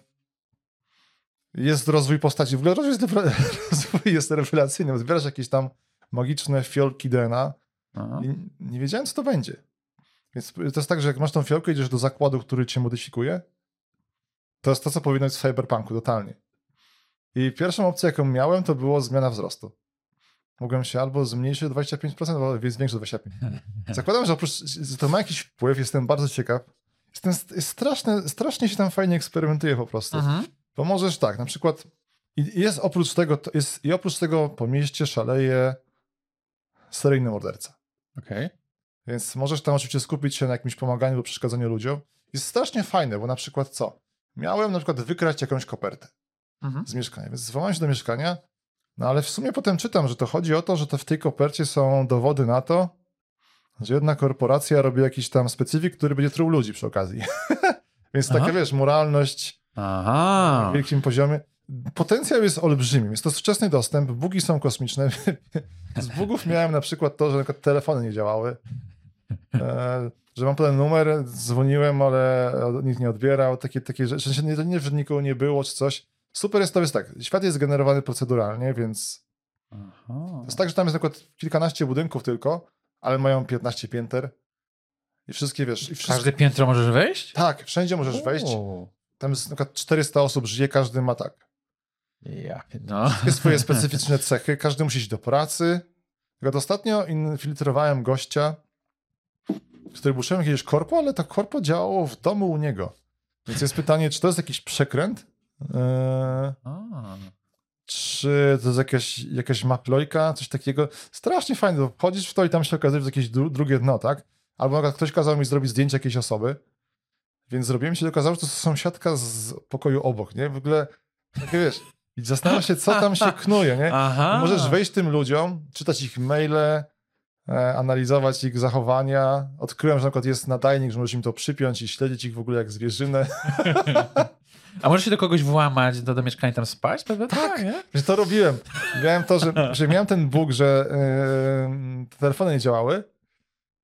Jest rozwój postaci. W ogóle rozwój jest, rozwój jest rewelacyjny. bo Zbierasz jakieś tam magiczne fiolki DNA Aha. i nie wiedziałem, co to będzie. Więc to jest tak, że jak masz tą fiolkę, idziesz do zakładu, który cię modyfikuje, to jest to, co powinno być w Cyberpunku, totalnie. I pierwszą opcją, jaką miałem, to było zmiana wzrostu. Mogłem się albo zmniejszyć o 25%, albo zwiększyć o 25%. Zakładam, że oprócz, że to ma jakiś wpływ, jestem bardzo ciekaw. Jestem, jest straszne, strasznie się tam fajnie eksperymentuje po prostu. Mhm. Bo możesz tak, na przykład i jest oprócz tego, jest, i oprócz tego po mieście szaleje seryjny morderca. Okej. Więc możesz tam oczywiście skupić się na jakimś pomaganiu lub przeszkadzaniu ludziom. Jest strasznie fajne, bo na przykład co? Miałem na przykład wykraść jakąś kopertę Mhm. z mieszkania, więc zwołałem się do mieszkania, no ale w sumie potem czytam, że to chodzi o to, że to w tej kopercie są dowody na to, że jedna korporacja robi jakiś tam specyfik, który będzie truł ludzi przy okazji. więc Aha. taka, wiesz, moralność Aha. na wielkim poziomie. Potencjał jest olbrzymi, jest to wczesny dostęp, bugi są kosmiczne. Z bugów miałem na przykład to, że na przykład telefony nie działały. E, że mam potem numer, dzwoniłem, ale nikt nie odbierał, takie, takie rzeczy, że nie, nie, że nikogo nie było czy coś. Super jest to, jest tak, świat jest generowany proceduralnie, więc Aha. jest tak, że tam jest na przykład kilkanaście budynków tylko, ale mają 15 pięter i wszystkie, wiesz, i wszystkie, Każde piętro możesz wejść? tak, wszędzie możesz wejść, tam jest na przykład 400 osób żyje, każdy ma tak. Ja, no. Wszystkie swoje specyficzne cechy, każdy musi iść do pracy. Tylko ostatnio infiltrowałem gościa, który był szefem jakiegoś korpo, ale to korpo działało w domu u niego. Więc jest pytanie, czy to jest jakiś przekręt? Eee, czy to jest jakaś, jakaś maplojka, coś takiego. Strasznie fajne, bo wchodzisz w to i tam się okazuje, że jakieś dru- drugie dno, tak? Albo ktoś kazał mi zrobić zdjęcie jakiejś osoby, więc zrobiłem się, okazało, że to sąsiadka z pokoju obok, nie? W ogóle, takie wiesz, i zastanawiam się, co tam się knuje, nie? Aha. Możesz wejść tym ludziom, czytać ich maile, e, analizować ich zachowania. Odkryłem, że na przykład jest nadajnik, że możesz im to przypiąć i śledzić ich w ogóle jak zwierzynę. A możesz się do kogoś włamać, do, do mieszkania tam spać? Pewnie tak, nie? Że to robiłem. Miałem to, że, że miałem ten bóg, że yy, te telefony nie działały.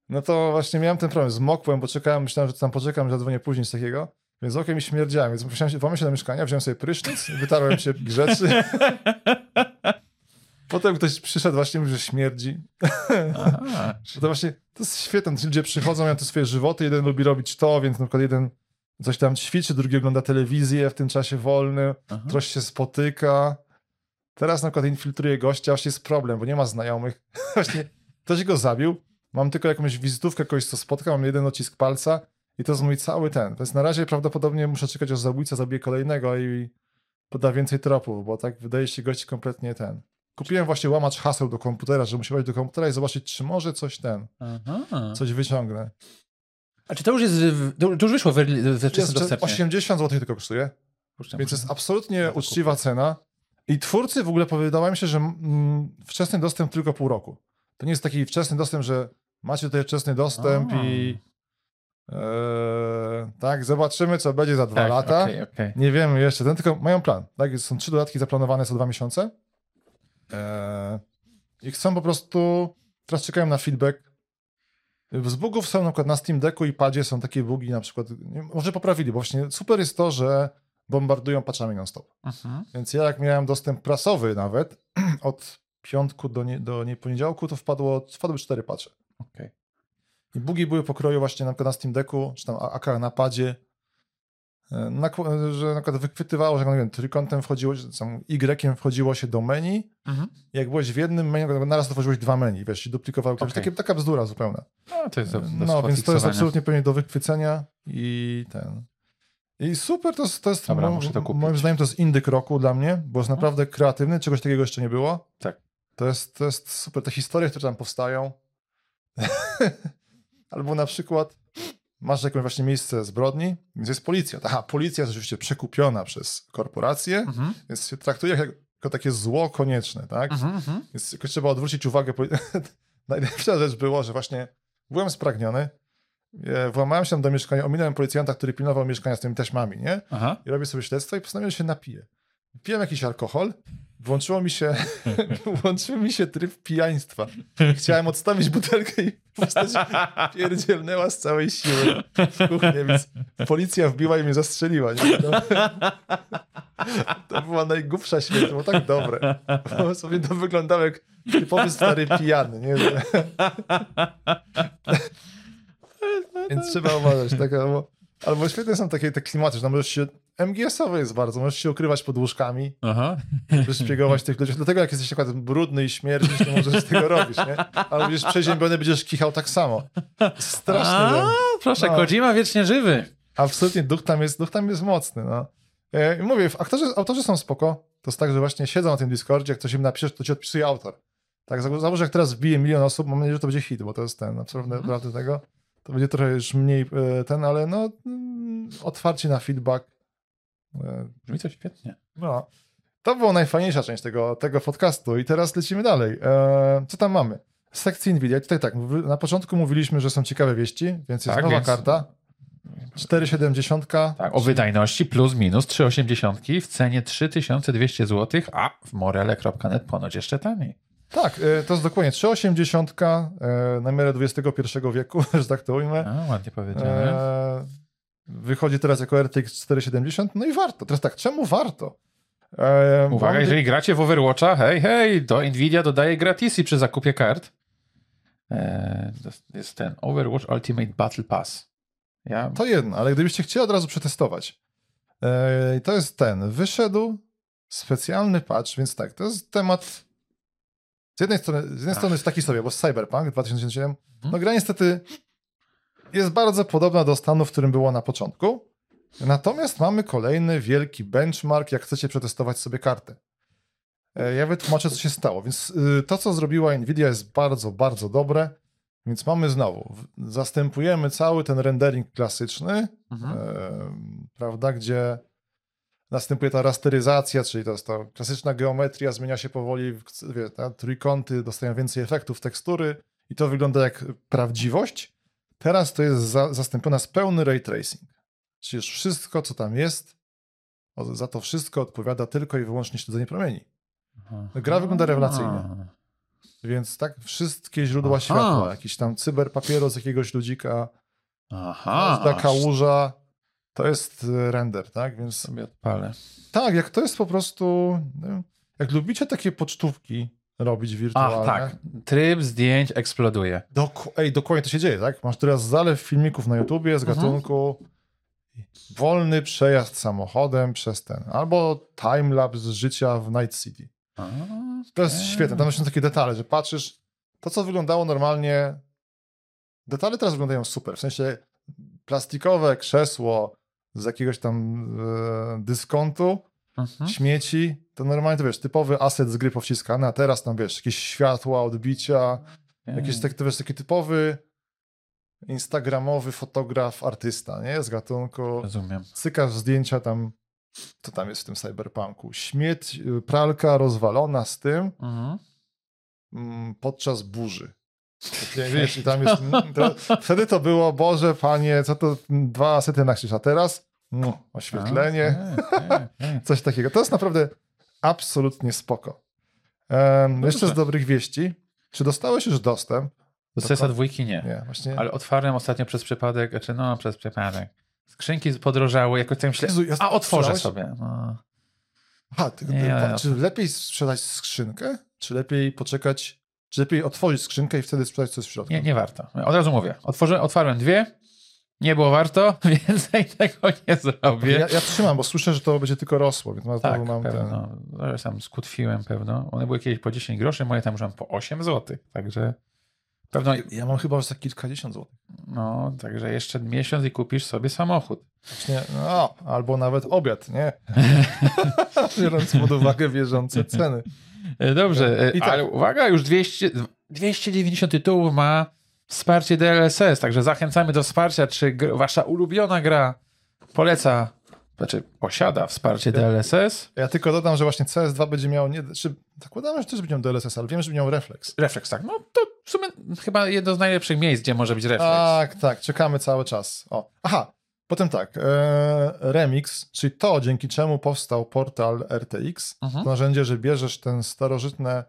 No to właśnie miałem ten problem. Zmokłem, bo czekałem, myślałem, że tam poczekam, że zadzwonię później z takiego. Więc okiem mi śmierdziałem, więc musiałem się, włamać się do mieszkania, wziąłem sobie prysznic, wytarłem się grzeczy. Potem ktoś przyszedł właśnie, mówił, że śmierdzi. To właśnie, to jest świetne, ci ludzie przychodzą, mają te swoje żywoty, jeden lubi robić to, więc na przykład jeden coś tam ćwiczy, drugi ogląda telewizję w tym czasie wolnym, Aha. ktoś się spotyka. Teraz na przykład infiltruje gościa, właśnie jest problem, bo nie ma znajomych. Właśnie ktoś go zabił, mam tylko jakąś wizytówkę kogoś, co spotkał, mam jeden odcisk palca i to jest mój cały ten. Więc na razie prawdopodobnie muszę czekać, aż zabójca zabije kolejnego i poda więcej tropów, bo tak wydaje się gość kompletnie ten. Kupiłem właśnie łamacz haseł do komputera, żeby musiał wejść do komputera i zobaczyć, czy może coś ten, Aha. coś wyciągnę. A czy to już jest, to to już wyszło we wczesnym Jest, dostępie? 80 zł tylko kosztuje. Kurczę, Więc jest absolutnie uczciwa cena. I twórcy w ogóle wydawało mi się, że mm, wczesny dostęp tylko pół roku. To nie jest taki wczesny dostęp, że macie tutaj wczesny dostęp A. i e, tak, zobaczymy, co będzie za dwa tak, lata. okej, okej. Nie wiemy jeszcze, ten tylko mają plan. Tak? Są trzy dodatki zaplanowane co dwa miesiące. E, I chcą po prostu, teraz czekają na feedback. Z bugów są na przykład na Steam Decku i padzie są takie bugi na przykład, może poprawili, bo właśnie super jest to, że bombardują patchami non-stop. Mhm. Więc ja jak miałem dostęp prasowy nawet, od piątku do, nie, do nie poniedziałku, to wpadło, wpadły cztery patche. Okej. I bugi były pokroju właśnie na na Steam Decku, czy tam AK na padzie, e, na, że na przykład wychwytywało, że nie wiem, trójkątem wchodziło, tam Y wchodziło się do menu, Mhm. jak byłeś w jednym menu, naraz otworzyłeś dwa menu, wiesz, i duplikowały okay. Takie, taka bzdura zupełna. No, to jest do, do No, więc to jest absolutnie pewnie do wychwycenia i ten... I super, to jest, to jest Dobra, mo- to. Mhm. moim zdaniem to jest indyk roku dla mnie, bo jest naprawdę kreatywny, czegoś takiego jeszcze nie było. Tak. To jest, to jest super, te historie, które tam powstają. Albo na przykład masz jakieś właśnie miejsce zbrodni, więc jest policja. Aha, policja jest oczywiście przekupiona przez korporacje, Mhm. więc się traktuje jak, jako takie zło konieczne, tak? Mhm, mhm. Więc jakoś trzeba odwrócić uwagę. Najlepsza rzecz było, że właśnie byłem spragniony, e, włamałem się do mieszkania, ominąłem policjanta, który pilnował mieszkania z tymi taśmami, nie? Aha. I robię sobie śledztwo i postanowiłem, że się napiję. Piłem jakiś alkohol, włączyło mi się, włączył mi się tryb pijaństwa. Chciałem odstawić butelkę i postać pierdzielnęła z całej siły w kuchnię, więc policja wbiła i mnie zastrzeliła. To, to była najgłupsza śmierć, to było tak dobre. Bo sobie to wyglądało jak typowy stary pijany. Nie? Więc trzeba uważać. Tak, albo, albo świetne są takie te klimaty, że tam możesz się... MGS-owe jest bardzo, możesz się ukrywać pod łóżkami, Aha. możesz szpiegować tych ludzi. Dlatego jak jesteś przykład brudny i śmierdzisz, nie możesz tego robić, nie? Ale będziesz przeziębiony, będziesz kichał tak samo. Straszny. A, ten- proszę, No. Kojima wiecznie żywy. Absolutnie, duch tam jest, duch tam jest mocny, no. E, i mówię, aktorzy, autorzy są spoko. To jest tak, że właśnie siedzą na tym Discordzie, jak ktoś im napisze, to ci odpisuje autor. Tak, za- załóż, jak teraz wbije milion osób, mam nadzieję, że to będzie hit, bo to jest ten, Mhm. naprawdę tego. To będzie trochę już mniej e, ten, ale no, mm, otwarcie na feedback. E, Brzmi to świetnie. no. To była najfajniejsza część tego, tego podcastu i teraz lecimy dalej. E, co tam mamy? Z sekcji Nvidia. Tutaj tak, na początku mówiliśmy, że są ciekawe wieści, więc jest Tak, nowa więc- karta. 470. Tak, o wydajności plus minus 3,80 w cenie 3200 zł, a w morele.net ponoć jeszcze taniej. Tak, e, to jest dokładnie 380 e, na miarę XXI wieku, że tak to ujmę. A, ładnie powiedziane. E, wychodzi teraz jako RTX 470, no i warto. Teraz tak, czemu warto? E, Uwaga, mam- jeżeli gracie w Overwatcha, hej, hej, to Nvidia dodaje gratisy przy zakupie kart. Jest ten Overwatch Ultimate Battle Pass. Ja, To jedno, ale gdybyście chcieli od razu przetestować, to jest ten, wyszedł specjalny patch, więc tak, to jest temat z jednej strony, z jednej Ach. strony jest taki sobie, bo Cyberpunk 2077, Mhm. no gra niestety jest bardzo podobna do stanu, w którym było na początku, natomiast mamy kolejny wielki benchmark, jak chcecie przetestować sobie kartę. E, Ja wytłumaczę, co się stało. Więc y, to, co zrobiła Nvidia jest bardzo, bardzo dobre. Więc mamy znowu, zastępujemy cały ten rendering klasyczny, mhm. em, prawda, gdzie następuje ta rasteryzacja, czyli to jest ta klasyczna geometria, zmienia się powoli, wie, trójkąty dostają więcej efektów, tekstury i to wygląda jak prawdziwość. Teraz to jest za, zastąpiona z pełny ray tracing. Czyli już wszystko, co tam jest, za to wszystko odpowiada tylko i wyłącznie śledzenie promieni. gra wygląda rewelacyjnie. Więc tak, wszystkie źródła Aha. światła, jakiś tam cyberpapieru z jakiegoś ludzika, Aha, aż kałuża, to jest e, render, tak? Więc sobie odpalę. tak, jak to jest po prostu, wiem, jak lubicie takie pocztówki robić wirtualne. Ach, tak. Tryb zdjęć eksploduje. Doku- ej, dokładnie to się dzieje, tak? Masz teraz zalew filmików na YouTubie z Mhm. gatunku wolny przejazd samochodem przez ten, albo timelapse z życia w Night City. A, To jest świetne, tam są takie detale, że patrzysz, to co wyglądało normalnie, detale teraz wyglądają super, w sensie plastikowe krzesło z jakiegoś tam e, dyskontu, Mhm. śmieci, to normalnie to wiesz, typowy aset z gry powciskany, a teraz tam wiesz, jakieś światła, odbicia, jakiś tak, to wiesz, taki typowy instagramowy fotograf, artysta, nie? Z gatunku, Rozumiem. cykasz zdjęcia tam, co tam jest w tym cyberpunku, śmieć, y, pralka rozwalona z tym, Mhm. mm, podczas burzy. Wiesz, i tam jest, mm, to, wtedy to było, Boże, Panie, co to mm, dwa asety na krzyż, a teraz mm, oświetlenie, A, okej, okej. coś takiego. To jest naprawdę absolutnie spoko. Em, jeszcze z dobrych wieści. Czy dostałeś już dostęp Do CS dwójki nie. Nie, właśnie. Ale otwarłem ostatnio przez przypadek, znaczy no przez przypadek. Skrzynki podrożały, jakoś tak myślę, Jezu, ja- a otworzę sobie. No. Aha, ty, Nie, ja- czy lepiej sprzedać skrzynkę, czy lepiej poczekać, czy lepiej otworzyć skrzynkę i wtedy sprzedać co jest w środku? Nie, nie warto. Od razu mówię. Otworzę, otwarłem dwie, nie było warto, więcej tego nie zrobię. Ja, ja trzymam, bo słyszę, że to będzie tylko rosło, więc ja tak, mam ten... pewno. No, tam skutwiłem pewno. One były kiedyś po 10 groszy, moje tam już mam po 8 zł. Także pewno, Ja mam chyba już za kilkadziesiąt złotych. no, także jeszcze miesiąc i kupisz sobie samochód. Właśnie, no, albo nawet obiad, nie? Biorąc pod uwagę bieżące ceny. E, Dobrze, e, I tak. ale uwaga, już 200, 290 tytułów ma wsparcie DLSS, także zachęcamy do wsparcia, czy wasza ulubiona gra poleca, znaczy posiada wsparcie DLSS. Ja tylko dodam, że właśnie CS2 będzie miał, nie, czy zakładamy, że też będzie miał DLSS, ale wiem, że będzie miał refleks. Refleks, tak. No to w sumie chyba jedno z najlepszych miejsc, gdzie może być refleks. Tak, tak, czekamy cały czas. O. Aha, potem tak, e, Remix, czyli to, dzięki czemu powstał portal RTX, Mhm. to narzędzie, że bierzesz ten starożytne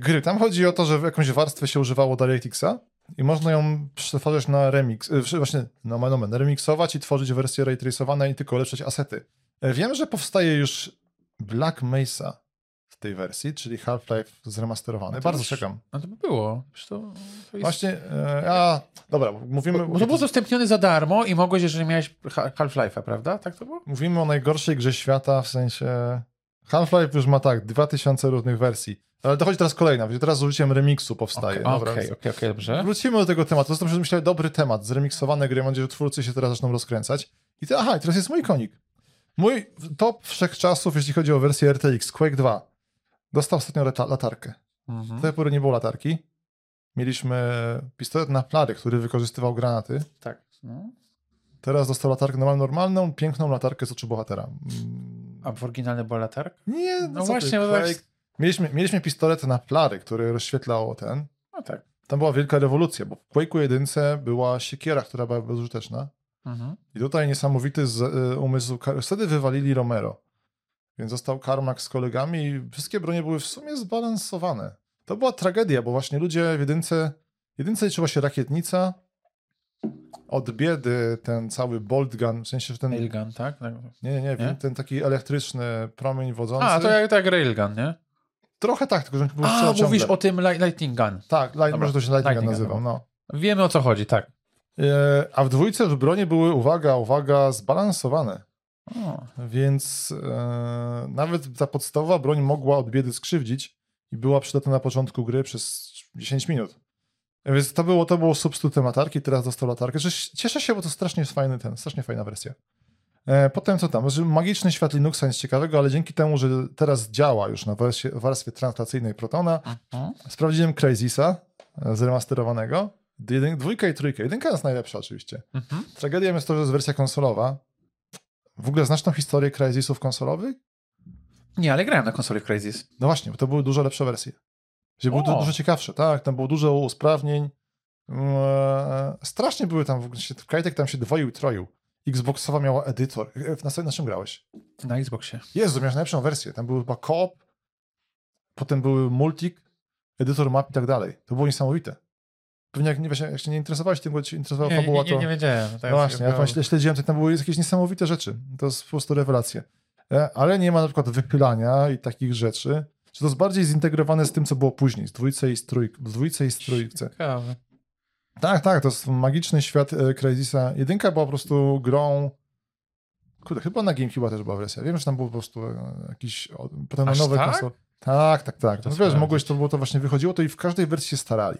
gry. Tam chodzi o to, że w jakąś warstwę się używało DirectXa i można ją przetwarzać na remix, e, właśnie na nomen, remixować i tworzyć wersje ray traceowane i tylko ulepszać asety. E, Wiem, że powstaje już Black Mesa w tej wersji, czyli Half-Life zremasterowany. No Bardzo już- czekam. No to by było. To, to jest... Właśnie, e, a, dobra, mówimy, Bo to było udostępnione za darmo i mogłeś, jeżeli miałeś Ha- Half-Life'a, prawda? Tak to było? mówimy o najgorszej grze świata, w sensie Half-Life już ma tak, 2000 różnych wersji, ale dochodzi teraz kolejna, będzie teraz z użyciem remixu powstaje. Okej, Dobra, okej, więc okej, okej, dobrze. Wrócimy do tego tematu, to jest myślę dobry temat, zremiksowane gry, mam nadzieję, że twórcy się teraz zaczną rozkręcać. I te, aha, i teraz jest mój konik. Mój top wszechczasów, jeśli chodzi o wersję RTX, Quake 2, dostał ostatnio lata, latarkę. Mhm. Do tej pory nie było latarki. Mieliśmy pistolet na plary, który wykorzystywał granaty. Tak. No. Teraz dostał latarkę normalną, normalną, piękną latarkę z oczu bohatera. A w oryginalne była latarka? Nie, no, No właśnie, ty, Quake. Mieliśmy, mieliśmy pistolet na plary, który rozświetlał ten. No tak. Tam była wielka rewolucja, bo w Quake'u jedynce była siekiera, która była bezużyteczna. Mhm. I tutaj niesamowity z, y, umysł. Wtedy wywalili Romero. Więc został Carmack z kolegami i wszystkie bronie były w sumie zbalansowane. To była tragedia, bo właśnie ludzie w jedynce, jedynce liczyła się rakietnica, od biedy ten cały bolt gun, w sensie, że ten, Railgun, tak? Tak. nie, nie, Nie? ten taki elektryczny promień wodzący. A, to jak, tak Railgun, nie? Trochę tak, tylko że A, mówisz ciągle. o tym li- Lightning Gun. Tak, Dobra, może to się Lightning Lightning nazywał, Gun. no. Wiemy o co chodzi, tak. E, a w dwójce w bronie były, uwaga, uwaga, zbalansowane. O, Więc e, nawet ta podstawowa broń mogła od biedy skrzywdzić i była przydatna na początku gry przez 10 minut. Więc to było, to było substytutem latarki, teraz dostał latarkę. Cieszę się, bo to strasznie jest fajny ten, strasznie fajna wersja. E, potem co tam? Że magiczny świat Linuxa nic ciekawego, ale dzięki temu, że teraz działa już na wersji, warstwie translacyjnej Protona, Mhm. sprawdziłem Crazisa e, zremasterowanego. Jedyn, dwójka i trójka. Jedynka jest najlepsza oczywiście. Mhm. Tragedią jest to, że jest wersja konsolowa. W ogóle znasz tą historię Crysisów konsolowych? Nie, ale grałem na konsoli w Crazies. No właśnie, bo to były dużo lepsze wersje. Gdzie były O. du- dużo ciekawsze, tak, tam było dużo usprawnień. Eee, strasznie były tam, w ogóle Kajtek tam się dwoił, troił. Xboxowa miała edytor. E, Na, co- na czym grałeś? Na Xboxie. Jezu, miałeś najlepszą wersję. Tam były chyba koop, potem były multik, edytor map i tak dalej. To było niesamowite. Pewnie jak, nie, właśnie, jak się nie interesowałeś tym, bo cię interesowała Nie, nie, fabuła, nie, to... nie wiedziałem. Tak, No właśnie, ja śle- śledziłem, to tam były jakieś niesamowite rzeczy. To jest po prostu rewelacja. E, Ale nie ma na przykład wychylania i takich rzeczy. Czy to jest bardziej zintegrowane z tym, co było później, z dwójce i z trójk, w dwójce i z trójce. Ciekawe. Tak, tak, to jest magiczny świat e, Crysisa. Jedynka była po prostu grą... Kurde, chyba na GameCube też była wersja. Wiem, że tam był po prostu e, jakiś... Potem na Aż nowe tak? konsole. Tak, tak, tak. To No wiesz, mogłeś, to było to właśnie wychodziło, to i w każdej wersji się starali.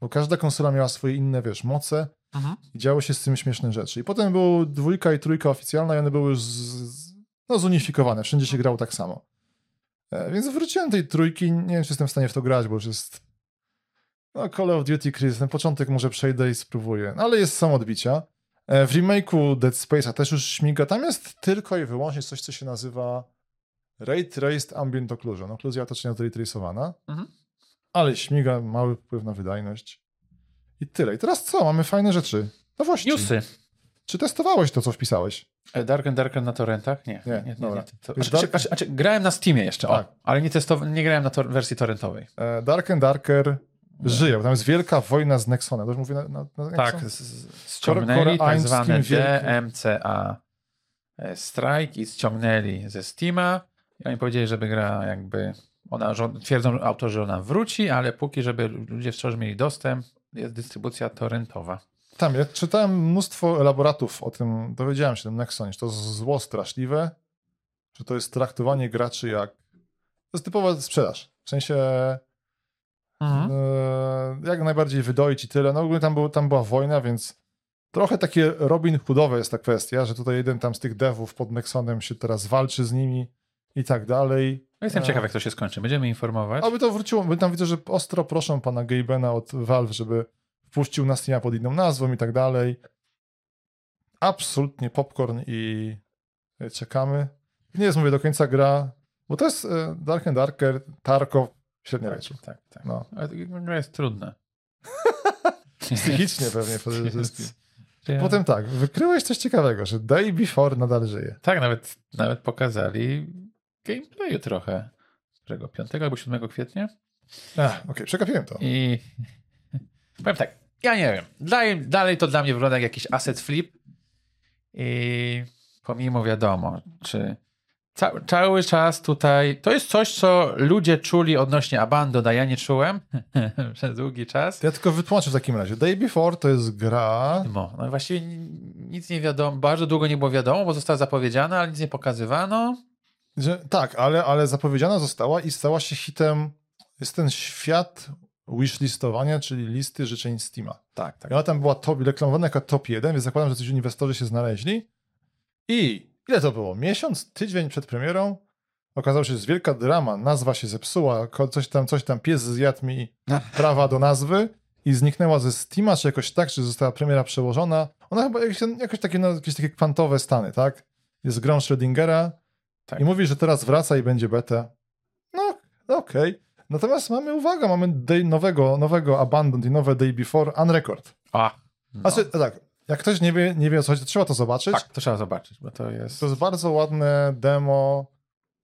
Bo każda konsola miała swoje inne, wiesz, moce Mhm. i działy się z tym śmieszne rzeczy. I potem były dwójka i trójka oficjalna i one były z, z, no, zunifikowane. Wszędzie się grało tak samo. E, więc wróciłem do tej trójki. Nie wiem, czy jestem w stanie w to grać, bo już jest no, Call of Duty Crisis. Ten początek może przejdę i spróbuję. No, ale jest są odbicia. E, w remake'u Dead Space'a też już śmiga. Tam jest tylko i wyłącznie coś, co się nazywa Ray Traced Ambient Occlusion. Okluzja otoczenia ray traceowana. Mhm. Ale śmiga, mały wpływ na wydajność. I tyle. I teraz co? Mamy fajne rzeczy. Nowości. Newsy. Czy testowałeś to, co wpisałeś? E, Dark and Darker na torrentach? Nie. Nie, nie, nie, dobra. To, znaczy, Dark- znaczy, znaczy, grałem na Steamie jeszcze, Tak. o, ale nie, testow- nie grałem na tor- wersji torrentowej. E, Dark and Darker żyje, bo tam jest wielka wojna z Nexonem. To już mówię na, na, na Tak, Nexon? z- ściągnęli tak zwane DMCA e, strike i ściągnęli ze Steama i oni powiedzieli, żeby gra jakby, ona, twierdzą autorzy, że ona wróci, ale póki, żeby ludzie wciąż mieli dostęp, jest dystrybucja torrentowa. Tam, ja czytałem mnóstwo elaboratów o tym, dowiedziałem się o tym Nexonie, że to zło straszliwe, że to jest traktowanie graczy jak... To jest typowa sprzedaż. W sensie Mhm. e, jak najbardziej wydoić i tyle. No ogólnie tam, był, tam była wojna, więc trochę takie Robin Hoodowe jest ta kwestia, że tutaj jeden tam z tych devów pod Nexonem się teraz walczy z nimi i tak dalej. No jestem E, ciekaw, jak to się skończy. Będziemy informować. Aby to wróciło, bo tam widzę, że ostro proszą pana Gabena od Valve, żeby wpuścił na Steama pod inną nazwą i tak dalej. Absolutnie popcorn i e, czekamy. Nie jest, mówię, do końca gra, bo to jest e, Dark and Darker, Tarkov, średniowieczu. Tak, tak. No. Ale to gra jest trudne. Psychicznie pewnie przede wszystkim. Potem tak, wykryłeś coś ciekawego, że Day Before nadal żyje. Tak, nawet, nawet pokazali gameplayu trochę. Którego? 5 albo 7 kwietnia? Ach, okej, przegapiłem to. I powiem tak, ja nie wiem. Dalej, dalej to dla mnie wygląda jak jakiś asset flip. I pomimo wiadomo, czy ca cały czas tutaj. To jest coś, co ludzie czuli odnośnie Abandon, a ja nie czułem przez długi czas. Ja tylko wytłumaczę w takim razie. Day Before to jest gra... No, no właściwie ni- nic nie wiadomo, bardzo długo nie było wiadomo, bo została zapowiedziana, ale nic nie pokazywano. Że, tak, ale, ale zapowiedziana została i stała się hitem. Jest ten świat wishlistowania, czyli listy życzeń Steama. Tak, tak. I ona tam była top, reklamowana jako top 1, więc zakładam, że coś inwestorzy się znaleźli. I ile to było? Miesiąc, tydzień przed premierą okazało się, że jest wielka drama, nazwa się zepsuła, coś tam, coś tam, pies zjadł mi prawa do nazwy i zniknęła ze Steama, czy jakoś tak, czy została premiera przełożona. Ona chyba jakoś, jakoś takie, no, jakieś takie kwantowe stany, tak? Jest grą Schrödingera Tak. i mówi, że teraz wraca i będzie beta. No, no okej. Natomiast mamy, uwaga, mamy day nowego, nowego Abandoned i nowe Day Before Unrecord. A, no. Znaczy, tak, jak ktoś nie wie, nie wie o co chodzi, to trzeba to zobaczyć. tak, to trzeba zobaczyć, bo to jest. To jest bardzo ładne demo.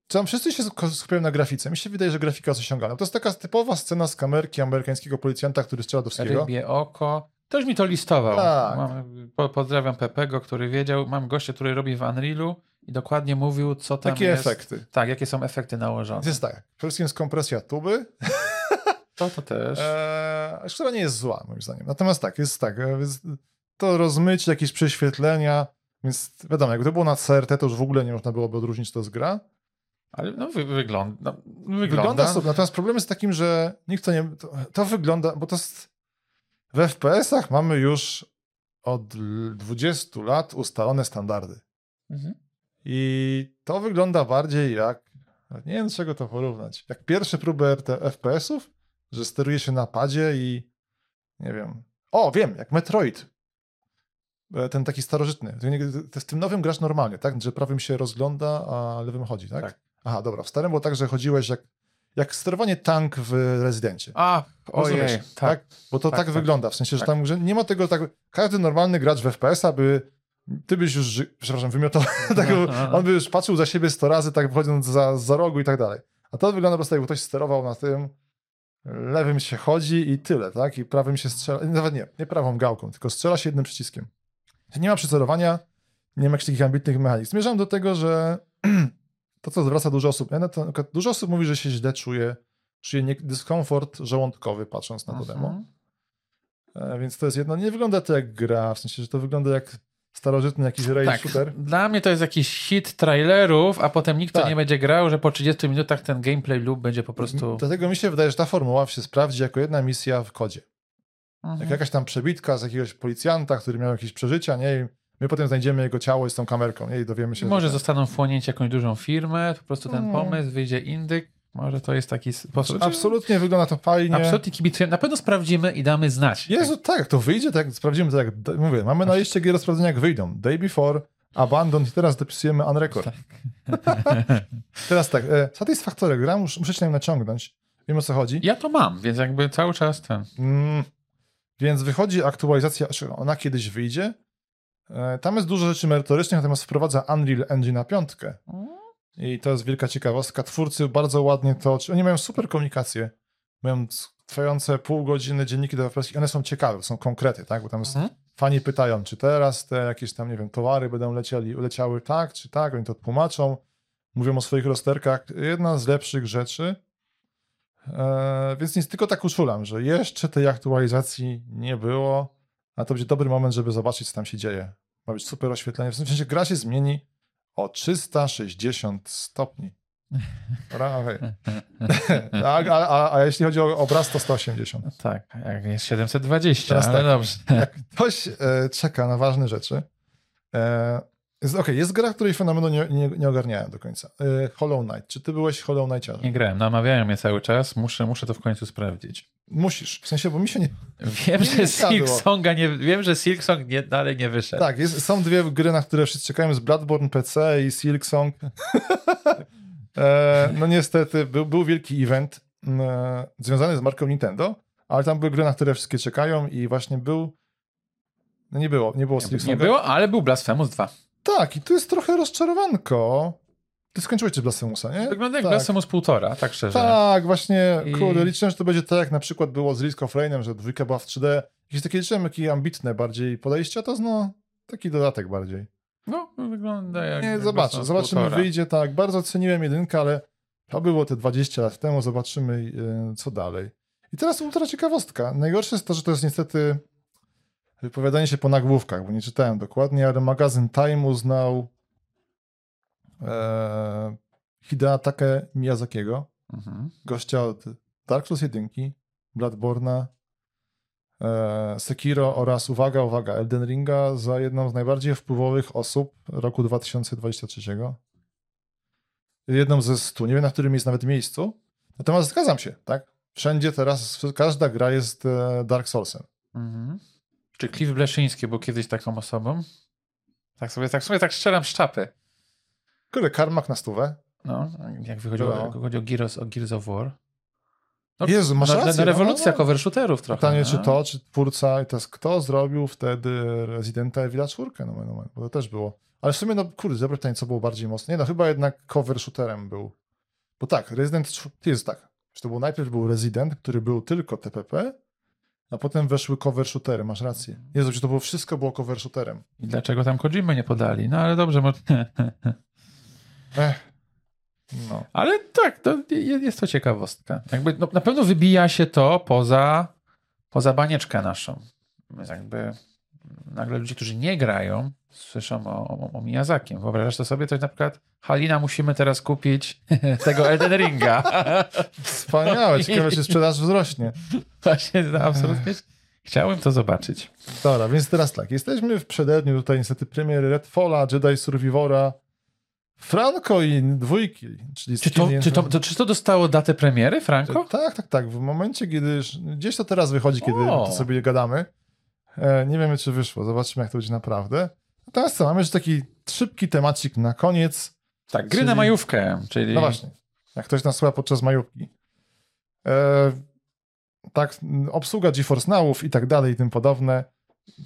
Tam wszyscy się sk- skupiają na grafice. Mi się wydaje, że grafika jest osiągana. To jest taka typowa scena z kamerki amerykańskiego policjanta, który strzela do wszystkiego. Rybie oko. Ktoś mi to listował. Tak. Mam, po, pozdrawiam Pepego, który wiedział. Mam gościa, który robi w Unrealu i dokładnie mówił, co tam Takie jest. efekty. Tak, jakie są efekty nałożone. Więc jest tak, przede wszystkim jest kompresja tuby, To, to też. eee, która nie jest zła, moim zdaniem. Natomiast tak, jest tak, e, to rozmycie, jakieś prześwietlenia, więc wiadomo, jakby to było na CRT, to już w ogóle nie można byłoby odróżnić, to jest gra. Ale no, wy, wygląda, no, wygląda. Wygląda sobie. Natomiast problem jest takim, że nikt to nie. To, to wygląda, bo to jest. W FPS-ach mamy już od l- 20 lat ustalone standardy. Mhm. I to wygląda bardziej jak. Nie wiem, do czego to porównać. Jak pierwsze próby FPS-ów, że steruje się na padzie i. Nie wiem. O, wiem, jak Metroid. E, Ten taki starożytny. Z tym nowym grasz normalnie, tak? Że prawym się rozgląda, a lewym chodzi, tak? Tak. Aha, dobra. W starym było tak, że chodziłeś jak, jak sterowanie tank w rezydencie. A, ojej, Rozumiesz, tak. Bo to Tak, tak, tak. wygląda. W sensie, że Tak. tam że nie ma tego tak. Każdy normalny gracz w FPS-a by. Ty byś już, przepraszam, wymiotował. tak, on by już patrzył za siebie 100 razy, tak wychodząc za, za rogu i tak dalej. A to wygląda po prostu, jakby ktoś sterował na tym, lewym się chodzi i tyle, tak? I prawym się strzela. Nawet nie, nie prawą gałką, tylko strzela się jednym przyciskiem. Nie ma przycelowania, nie ma jakichś takich ambitnych mechanizmów. Zmierzam do tego, że to, co zwraca dużo osób. Ja to, dużo osób mówi, że się źle czuje, czuje nie, dyskomfort żołądkowy, patrząc na to demo. Mhm. E, Więc to jest jedno. Nie wygląda to jak gra, w sensie, że to wygląda jak starożytny jakiś rail Tak, shooter. dla mnie to jest jakiś hit trailerów, a potem nikt to Tak. nie będzie grał, że po 30 minutach ten gameplay loop będzie po prostu... Dlatego mi się wydaje, że ta formuła się sprawdzi jako jedna misja w kodzie. Mhm. Jak jakaś tam przebitka z jakiegoś policjanta, który miał jakieś przeżycia, nie? I my potem znajdziemy jego ciało z tą kamerką, nie? I dowiemy się. Może że... zostaną wchłonięci jakąś dużą firmę, po prostu ten Mm. pomysł, wyjdzie indyk, może to jest taki sposób. Absolutnie wygląda to fajnie. Absolutnie kibicujemy. Na pewno sprawdzimy i damy znać. Jezu, tak, jak to wyjdzie, tak sprawdzimy, tak mówię, mamy na liście gier do sprawdzenia, jak wyjdą. Day Before, Abandon i teraz dopisujemy Unrecord. teraz tak, e, Satisfactory gra, mus, muszę się na naciągnąć. Wiem o co chodzi. Ja to mam, więc jakby cały czas ten. Mm, więc wychodzi aktualizacja, znaczy ona kiedyś wyjdzie. E, tam jest dużo rzeczy merytorycznych, natomiast wprowadza Unreal Engine na piątkę. I to jest wielka ciekawostka. Twórcy bardzo ładnie to. Oni mają super komunikację mają trwające pół godziny dzienniki deweloperskie, one są ciekawe, są konkrety, tak? Bo tam Mhm. fani pytają, czy teraz te jakieś tam, nie wiem, towary będą lecieli, leciały tak, czy tak, oni to tłumaczą, mówią o swoich rozterkach. Jedna z lepszych rzeczy, e, więc nic, tylko tak uszulam, że jeszcze tej aktualizacji nie było, a to będzie dobry moment, żeby zobaczyć, co tam się dzieje. Ma być super oświetlenie, w sensie gra się zmieni o 360 stopni. Ra- okej. a, a, a, jeśli chodzi o obraz, to 180. Tak, jak jest 720, Teraz ale tak. dobrze. Jak ktoś e, czeka na ważne rzeczy, e, jest, okej, jest gra, której fenomenu nie, nie, nie ogarniałem do końca. E, Hollow Knight. Czy ty byłeś Hollow Knightiarzem? Nie grałem, namawiają mnie cały czas, muszę, muszę to w końcu sprawdzić. Musisz, w sensie, bo mi się nie... Wiem, Nie że. Silksonga nie, wiem, że Silksong nie, dalej nie wyszedł. Tak, jest, są dwie gry, na które wszyscy czekają, jest Bloodborne PC i Silksong. e, no niestety, był, był wielki event e, związany z marką Nintendo, ale tam były gry, na które wszystkie czekają i właśnie był... No nie było, nie było Silksonga. nie było, ale był Blasphemous 2. Tak, i tu jest trochę rozczarowanko. Ty skończyłeś też Blastemusa, nie? Wygląda jak tak. Blasphemous 1,5, tak szczerze. Tak, właśnie, I- kurde, liczyłem, że to będzie tak, jak na przykład było z Risk of Rainem, że dwójka była w 3D. Jakieś takie liczyłem, jakie ambitne bardziej podejście, a to no, taki dodatek bardziej. No, wygląda jak Nie, zobaczę, zobaczymy, 1,5. wyjdzie tak. Bardzo ceniłem jedynkę, ale to było te 20 lat temu, zobaczymy e, co dalej. I teraz ultra ciekawostka. Najgorsze jest to, że to jest niestety wypowiadanie się po nagłówkach, bo nie czytałem dokładnie, ale magazyn Time uznał e, Hideatake Miyazakiego, Mhm. gościa od Dark Souls 1, Bloodborne'a, e, Sekiro oraz, uwaga, uwaga, Elden Ringa za jedną z najbardziej wpływowych osób roku 2023. Jedną ze stu, nie wiem na którym jest nawet miejscu. Natomiast zgadzam się, tak? Wszędzie teraz, każda gra jest e, Dark Soulsem. Mhm. Czy Cliff Bleszyński był kiedyś taką osobą? Tak sobie, tak sobie tak strzelam szczapy. Kurde, Karmak na stówę. No, jak wychodziło, No. jak chodzi o Gears, o Gears of War. No, Jezu, masz na, rację. na rewolucja no, no. cover shooterów trochę. Pytanie, no. czy to, czy twórca, i jest kto zrobił wtedy Residenta Evil 4, no, no, no, bo to też było. Ale w sumie, no kurde, dobre pytanie, co było bardziej mocne. Nie no, chyba jednak cover shooterem był. Bo tak, Resident jest tak, że to był najpierw był Resident, który był tylko TPP, a potem weszły cover shootery, masz rację. Jezu, że to było wszystko było cover shooterem. I dlaczego tam Kojimy nie podali? No ale dobrze, mo- Ech. No. ale tak, to je- jest to ciekawostka. Jakby, no, na pewno wybija się to poza, poza banieczkę naszą. Jakby nagle ludzie, którzy nie grają, słyszą o, o, o Miyazakiem. Wyobrażasz to sobie? To na przykład Halina, musimy teraz kupić tego Elden Ringa. Wspaniałe, ciekawe, czy sprzedaż wzrośnie. Właśnie, no, absolutnie. Chciałem to zobaczyć. Dobra, więc teraz tak, jesteśmy w przededniu tutaj niestety premiery Redfalla, Jedi Survivora, Franco i dwójki, czyli Czy to, czy to, to, czy to dostało datę premiery, Franco? Tak, tak, tak. W momencie, kiedy już, gdzieś to teraz wychodzi, kiedy O. to sobie gadamy. E, nie wiemy, czy wyszło. Zobaczymy, jak to będzie naprawdę. Teraz co, mamy już taki szybki temacik na koniec. Tak, gry czyli- na majówkę, czyli... No właśnie, jak ktoś nas słucha podczas majówki. E, tak, obsługa GeForce Nowów i tak dalej i tym podobne.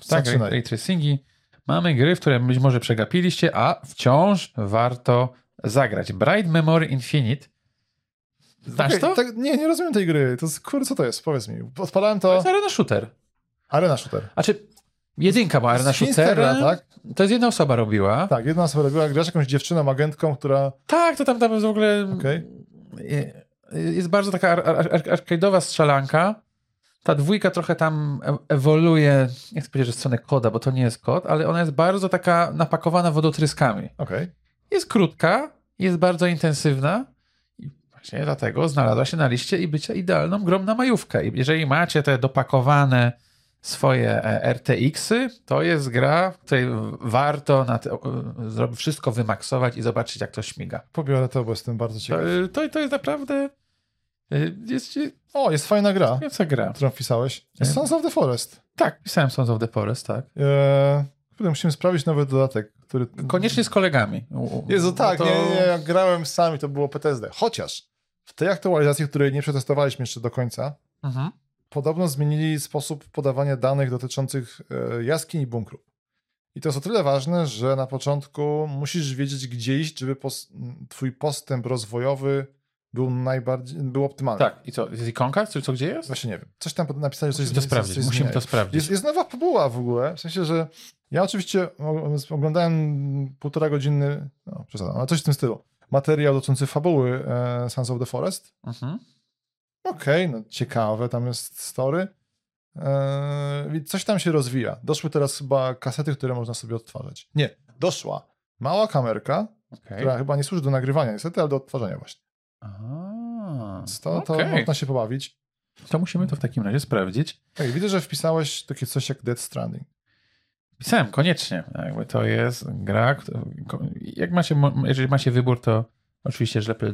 Tak, ray tracingi. Mamy gry, w które być może przegapiliście, a wciąż warto zagrać. Bright Memory Infinite. Znasz Okej, to? Tak, nie, nie rozumiem tej gry. To jest, kurde, co to jest? Powiedz mi. Odpalałem To to... jest arena shooter. Arena Shooter. Znaczy, jedynka była arena shooter. tak? To jest jedna osoba robiła. Tak, jedna osoba robiła, grasz jakąś dziewczyną, agentką, która... Tak, to tam, tam jest w ogóle... Okej. Jest bardzo taka ar- ar- ar- arcade'owa strzelanka. Ta dwójka trochę tam e- ewoluuje, nie chcę powiedzieć, że w stronę koda, bo to nie jest kod, ale ona jest bardzo taka napakowana wodotryskami. Okej. Jest krótka, jest bardzo intensywna i właśnie dlatego znalazła się na liście i bycia idealną grą na majówkę. I jeżeli macie te dopakowane swoje e, RTX-y, to jest gra, w której warto na te, wszystko wymaksować i zobaczyć, jak to śmiga. Pobiorę to, bo jestem bardzo To, ciekaw. e, to, to jest naprawdę jest jest O, jest fajna gra, nieca gra. którą wpisałeś. Nie. Sons of the Forest. Tak, pisałem Sons of the Forest, tak. Eee, musimy sprawić nowy dodatek, który... Koniecznie z kolegami. Jezu, tak, no to- nie, nie, jak grałem sami, to było PTSD. Chociaż w tej aktualizacji, której nie przetestowaliśmy jeszcze do końca, Mhm. podobno zmienili sposób podawania danych dotyczących e, jaskiń i bunkrów. I to jest o tyle ważne, że na początku musisz wiedzieć, gdzie iść, żeby pos- twój postęp rozwojowy był najbardziej, był optymalny. Tak, i co, jest ikonka, czy co gdzie jest? Właśnie nie wiem. Coś tam napisali, że coś Musimy to coś- sprawdzić, coś musimy to sprawdzić. Jest, jest nowa fabuła w ogóle, w sensie, że ja oczywiście oglądałem półtora godziny, no przesadzam, ale coś w tym stylu, materiał dotyczący fabuły e, Sons of the Forest. Mhm. Okej, no ciekawe, tam jest story. E, coś tam się rozwija. Doszły teraz chyba kasety, które można sobie odtwarzać. Nie, doszła mała kamerka, Okej. która chyba nie służy do nagrywania niestety, ale do odtwarzania właśnie. A, To, to okej. można się pobawić. To musimy to w takim razie sprawdzić. Ej, widzę, że wpisałeś takie coś jak Dead Stranding. Pisałem, koniecznie. Jakby to jest gra, jak macie, jeżeli macie wybór, to oczywiście, że lepiej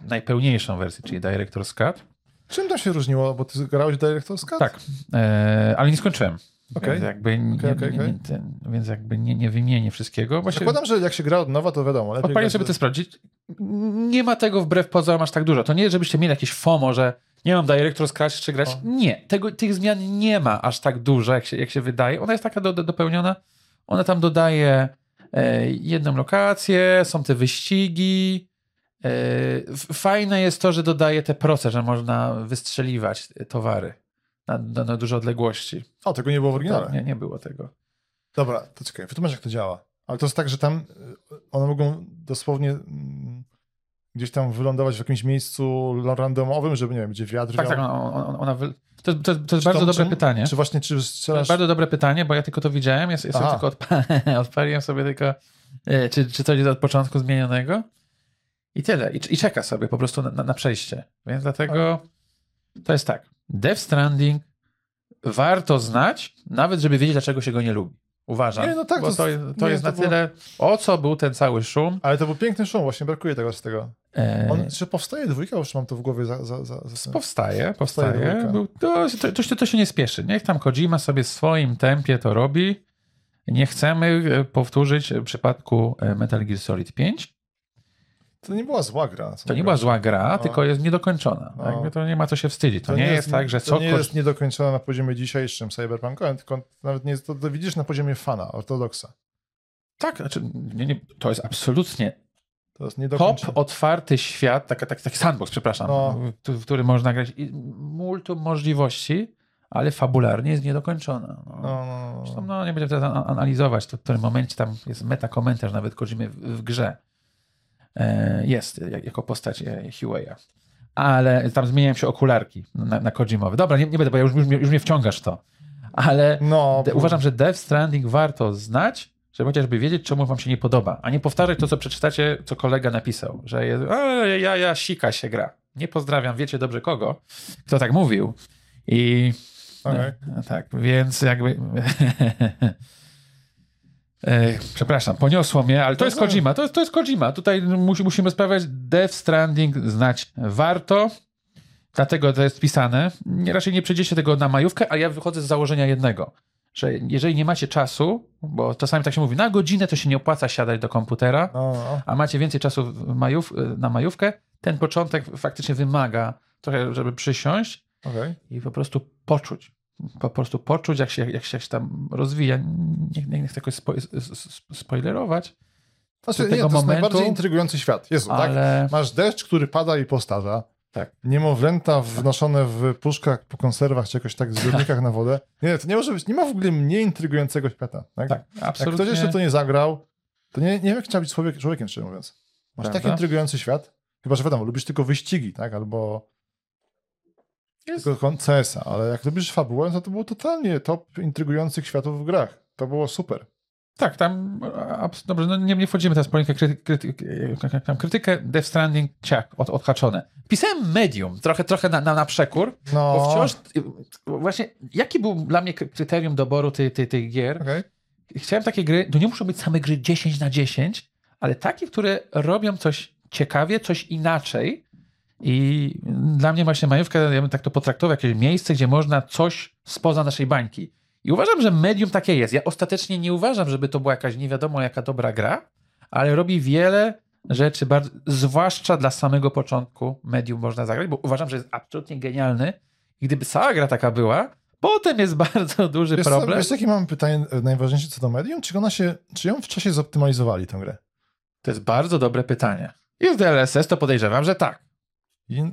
najpełniejszą wersję, czyli Director's Cut. Czym to się różniło? Bo ty grałeś Director's Cut? Tak, e, ale nie skończyłem. Okej. Więc jakby, nie, Okej, okej, nie, ten, więc jakby nie, nie wymienię wszystkiego. Właśnie Zakładam, że jak się gra od nowa, to wiadomo. Lepiej grać sobie to sprawdzić. Nie ma tego wbrew pozorom aż tak dużo. To nie jest, żebyście mieli jakieś FOMO, że nie mam Director's Cut czy grać. O. Nie, tego, tych zmian nie ma aż tak dużo, jak się, jak się wydaje. Ona jest taka do, do, dopełniona. Ona tam dodaje e, jedną lokację, są te wyścigi. E, fajne jest to, że dodaje te proce, że można wystrzeliwać towary na, na, na duże odległości. O, tego nie było w oryginale. Tak, nie, nie było tego. Dobra, to czekaj, wytłumacz jak to działa. Ale to jest tak, że tam y, one mogą dosłownie mm, gdzieś tam wylądować w jakimś miejscu randomowym, żeby, nie wiem, gdzie wiatr Tak, tak, ona, ona, ona wy... to, jest- to, to jest bardzo to- dobre czy- pytanie. Czy właśnie, czy To strzelasz... bardzo dobre pytanie, bo ja tylko to widziałem. Ja, ja sobie tylko odpa odpaliłem sobie tylko, e, czy, czy coś jest od początku zmienionego. I tyle. I, I czeka sobie po prostu na, na, na przejście. Więc dlatego to jest tak. Death Stranding warto znać, nawet żeby wiedzieć, dlaczego się go nie lubi. Uważam. Nie, no tak, bo to to, jest- to nie, jest to na było- tyle, o co był ten cały szum. Ale to był piękny szum, właśnie brakuje tego z tego. E, On, czy powstaje dwójka? Już mam to w głowie za... za, za, za... Powstaje, Powstaje powstaje. Był, to, to, to, się, to się nie spieszy. Niech tam Kojima sobie w swoim tempie to robi. Nie chcemy e, powtórzyć w przypadku e, Metal Gear Solid 5. To nie była zła gra. To nie była zła gra, No. tylko jest niedokończona. No. Jakby to nie ma co się wstydzić. To, nie, jest, tak, że co To nie jest niedokończone na poziomie dzisiejszym cyberpunkowym, tylko nawet nie jest, to, to widzisz na poziomie fana, ortodoksa. Tak, znaczy, nie, nie, to jest absolutnie To jest top, otwarty świat, taki, taki, taki sandbox, przepraszam, No. w, który można grać i multum możliwości, ale fabularnie jest niedokończona. No. No, no, no. Zresztą no, nie będziemy teraz an- analizować, to w którym momencie tam jest meta-komentarz nawet Kojimy w, w grze. E, jest, jak, jako postać e, Huey'a. Ale tam zmieniają się okularki na, na. Dobra, nie, nie będę, bo ja już, już, mnie- już mnie wciągasz w to. Ale No, de, uważam, że Death Stranding warto znać, żeby chociażby wiedzieć, czemu wam się nie podoba, a nie powtarzać to, co przeczytacie, co kolega napisał, że jest, a, ja, ja, sika się gra. Nie pozdrawiam, wiecie dobrze kogo, kto tak mówił. I no, tak, więc jakby. E, Przepraszam, poniosło mnie, ale to jest Kojima. To jest, to jest Kojima. Tutaj musi, musimy sprawiać Death Stranding znać warto. Dlatego to jest pisane. Raczej nie przejdziecie tego na majówkę, a ja wychodzę z założenia jednego, że jeżeli nie macie czasu, bo czasami tak się mówi, na godzinę to się nie opłaca siadać do komputera, No, no. a macie więcej czasu majów, na majówkę, ten początek faktycznie wymaga trochę, żeby przysiąść Okej. i po prostu poczuć. Po prostu poczuć, jak się, jak się, jak się tam rozwija. Nie, nie, nie chcę jakoś spo, spoilerować, Znaczy, nie, to jest momentu- najbardziej intrygujący świat. Jezu, tak? ale Masz deszcz, który pada i postarza. Tak. Niemowlęta wnoszone w puszkach po konserwach, czy jakoś tak w zbiornikach na wodę. Nie, to nie może być, nie ma w ogóle mniej intrygującego świata. Tak? tak, Jak absolutnie. ktoś jeszcze to nie zagrał, to nie, nie wiem, jak trzeba być człowiek, człowiekiem, szczerze mówiąc. Masz Prawda? taki intrygujący świat, chyba, że wiadomo, lubisz tylko wyścigi, tak? Albo Jest- tylko CS-a, ale jak lubisz fabułę, to to był totalnie top intrygujących światów w grach. To było super. Tak, tam dobrze, no nie, nie wchodzimy teraz w politykę, kryty, kryty, jak tam krytykę Death Stranding, ciak, od, odhaczone. Pisałem Medium, trochę, trochę na, na, na przekór, No, bo wciąż, właśnie, jaki był dla mnie kry- kryterium doboru tej, tej, tej gier? okej. Chciałem takie gry, to nie muszą być same gry 10 na 10, ale takie, które robią coś ciekawie, coś inaczej. I dla mnie właśnie majówka, ja bym tak to potraktował, jakieś miejsce, gdzie można coś spoza naszej bańki. I uważam, że medium takie jest. Ja ostatecznie nie uważam, żeby to była jakaś nie wiadomo jaka dobra gra, ale robi wiele rzeczy, bardzo, zwłaszcza dla samego początku medium można zagrać, bo uważam, że jest absolutnie genialny. I gdyby cała gra taka była, potem jest bardzo duży Wiesz, co, problem. wiesz, jakie mam pytanie najważniejsze co do medium? Czy ona się, czy ją w czasie zoptymalizowali tę grę? To jest bardzo dobre pytanie. I w DLSS to podejrzewam, że tak.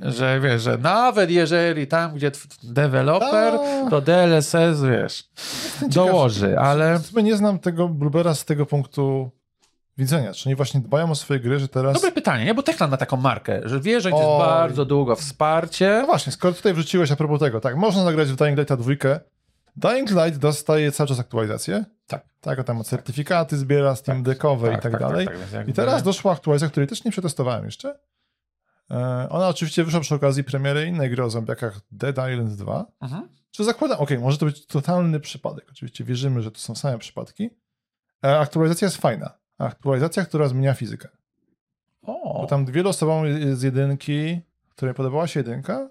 Że wiesz, że nawet jeżeli tam, gdzie deweloper, A. to DLSS, wiesz, dołoży, ale W nie znam tego Bluebera z tego punktu widzenia. Czy oni właśnie dbają o swoje gry, że teraz... dobre pytanie, nie? Bo Techland ma taką markę, że wie, że jest Oj. bardzo długo wsparcie. No właśnie, skoro tutaj wrzuciłeś a propos tego, tak, można zagrać w Dying Lighta dwójkę. Dying Light dostaje cały czas aktualizacje. Tak. Tak, tam certyfikaty zbiera, Steam Deckowe i tak, dalej. więc jakby- I teraz doszła aktualizacja, której też nie przetestowałem jeszcze. E, ona oczywiście wyszła przy okazji premiery innej gry o zombiakach Dead Island 2. Mhm. Czy zakładam, okej, może to być totalny przypadek. Oczywiście wierzymy, że to są same przypadki. E, aktualizacja jest fajna. Aktualizacja, która zmienia fizykę. O, Bo tam wielu osobom z jedynki, której podobała się jedynka,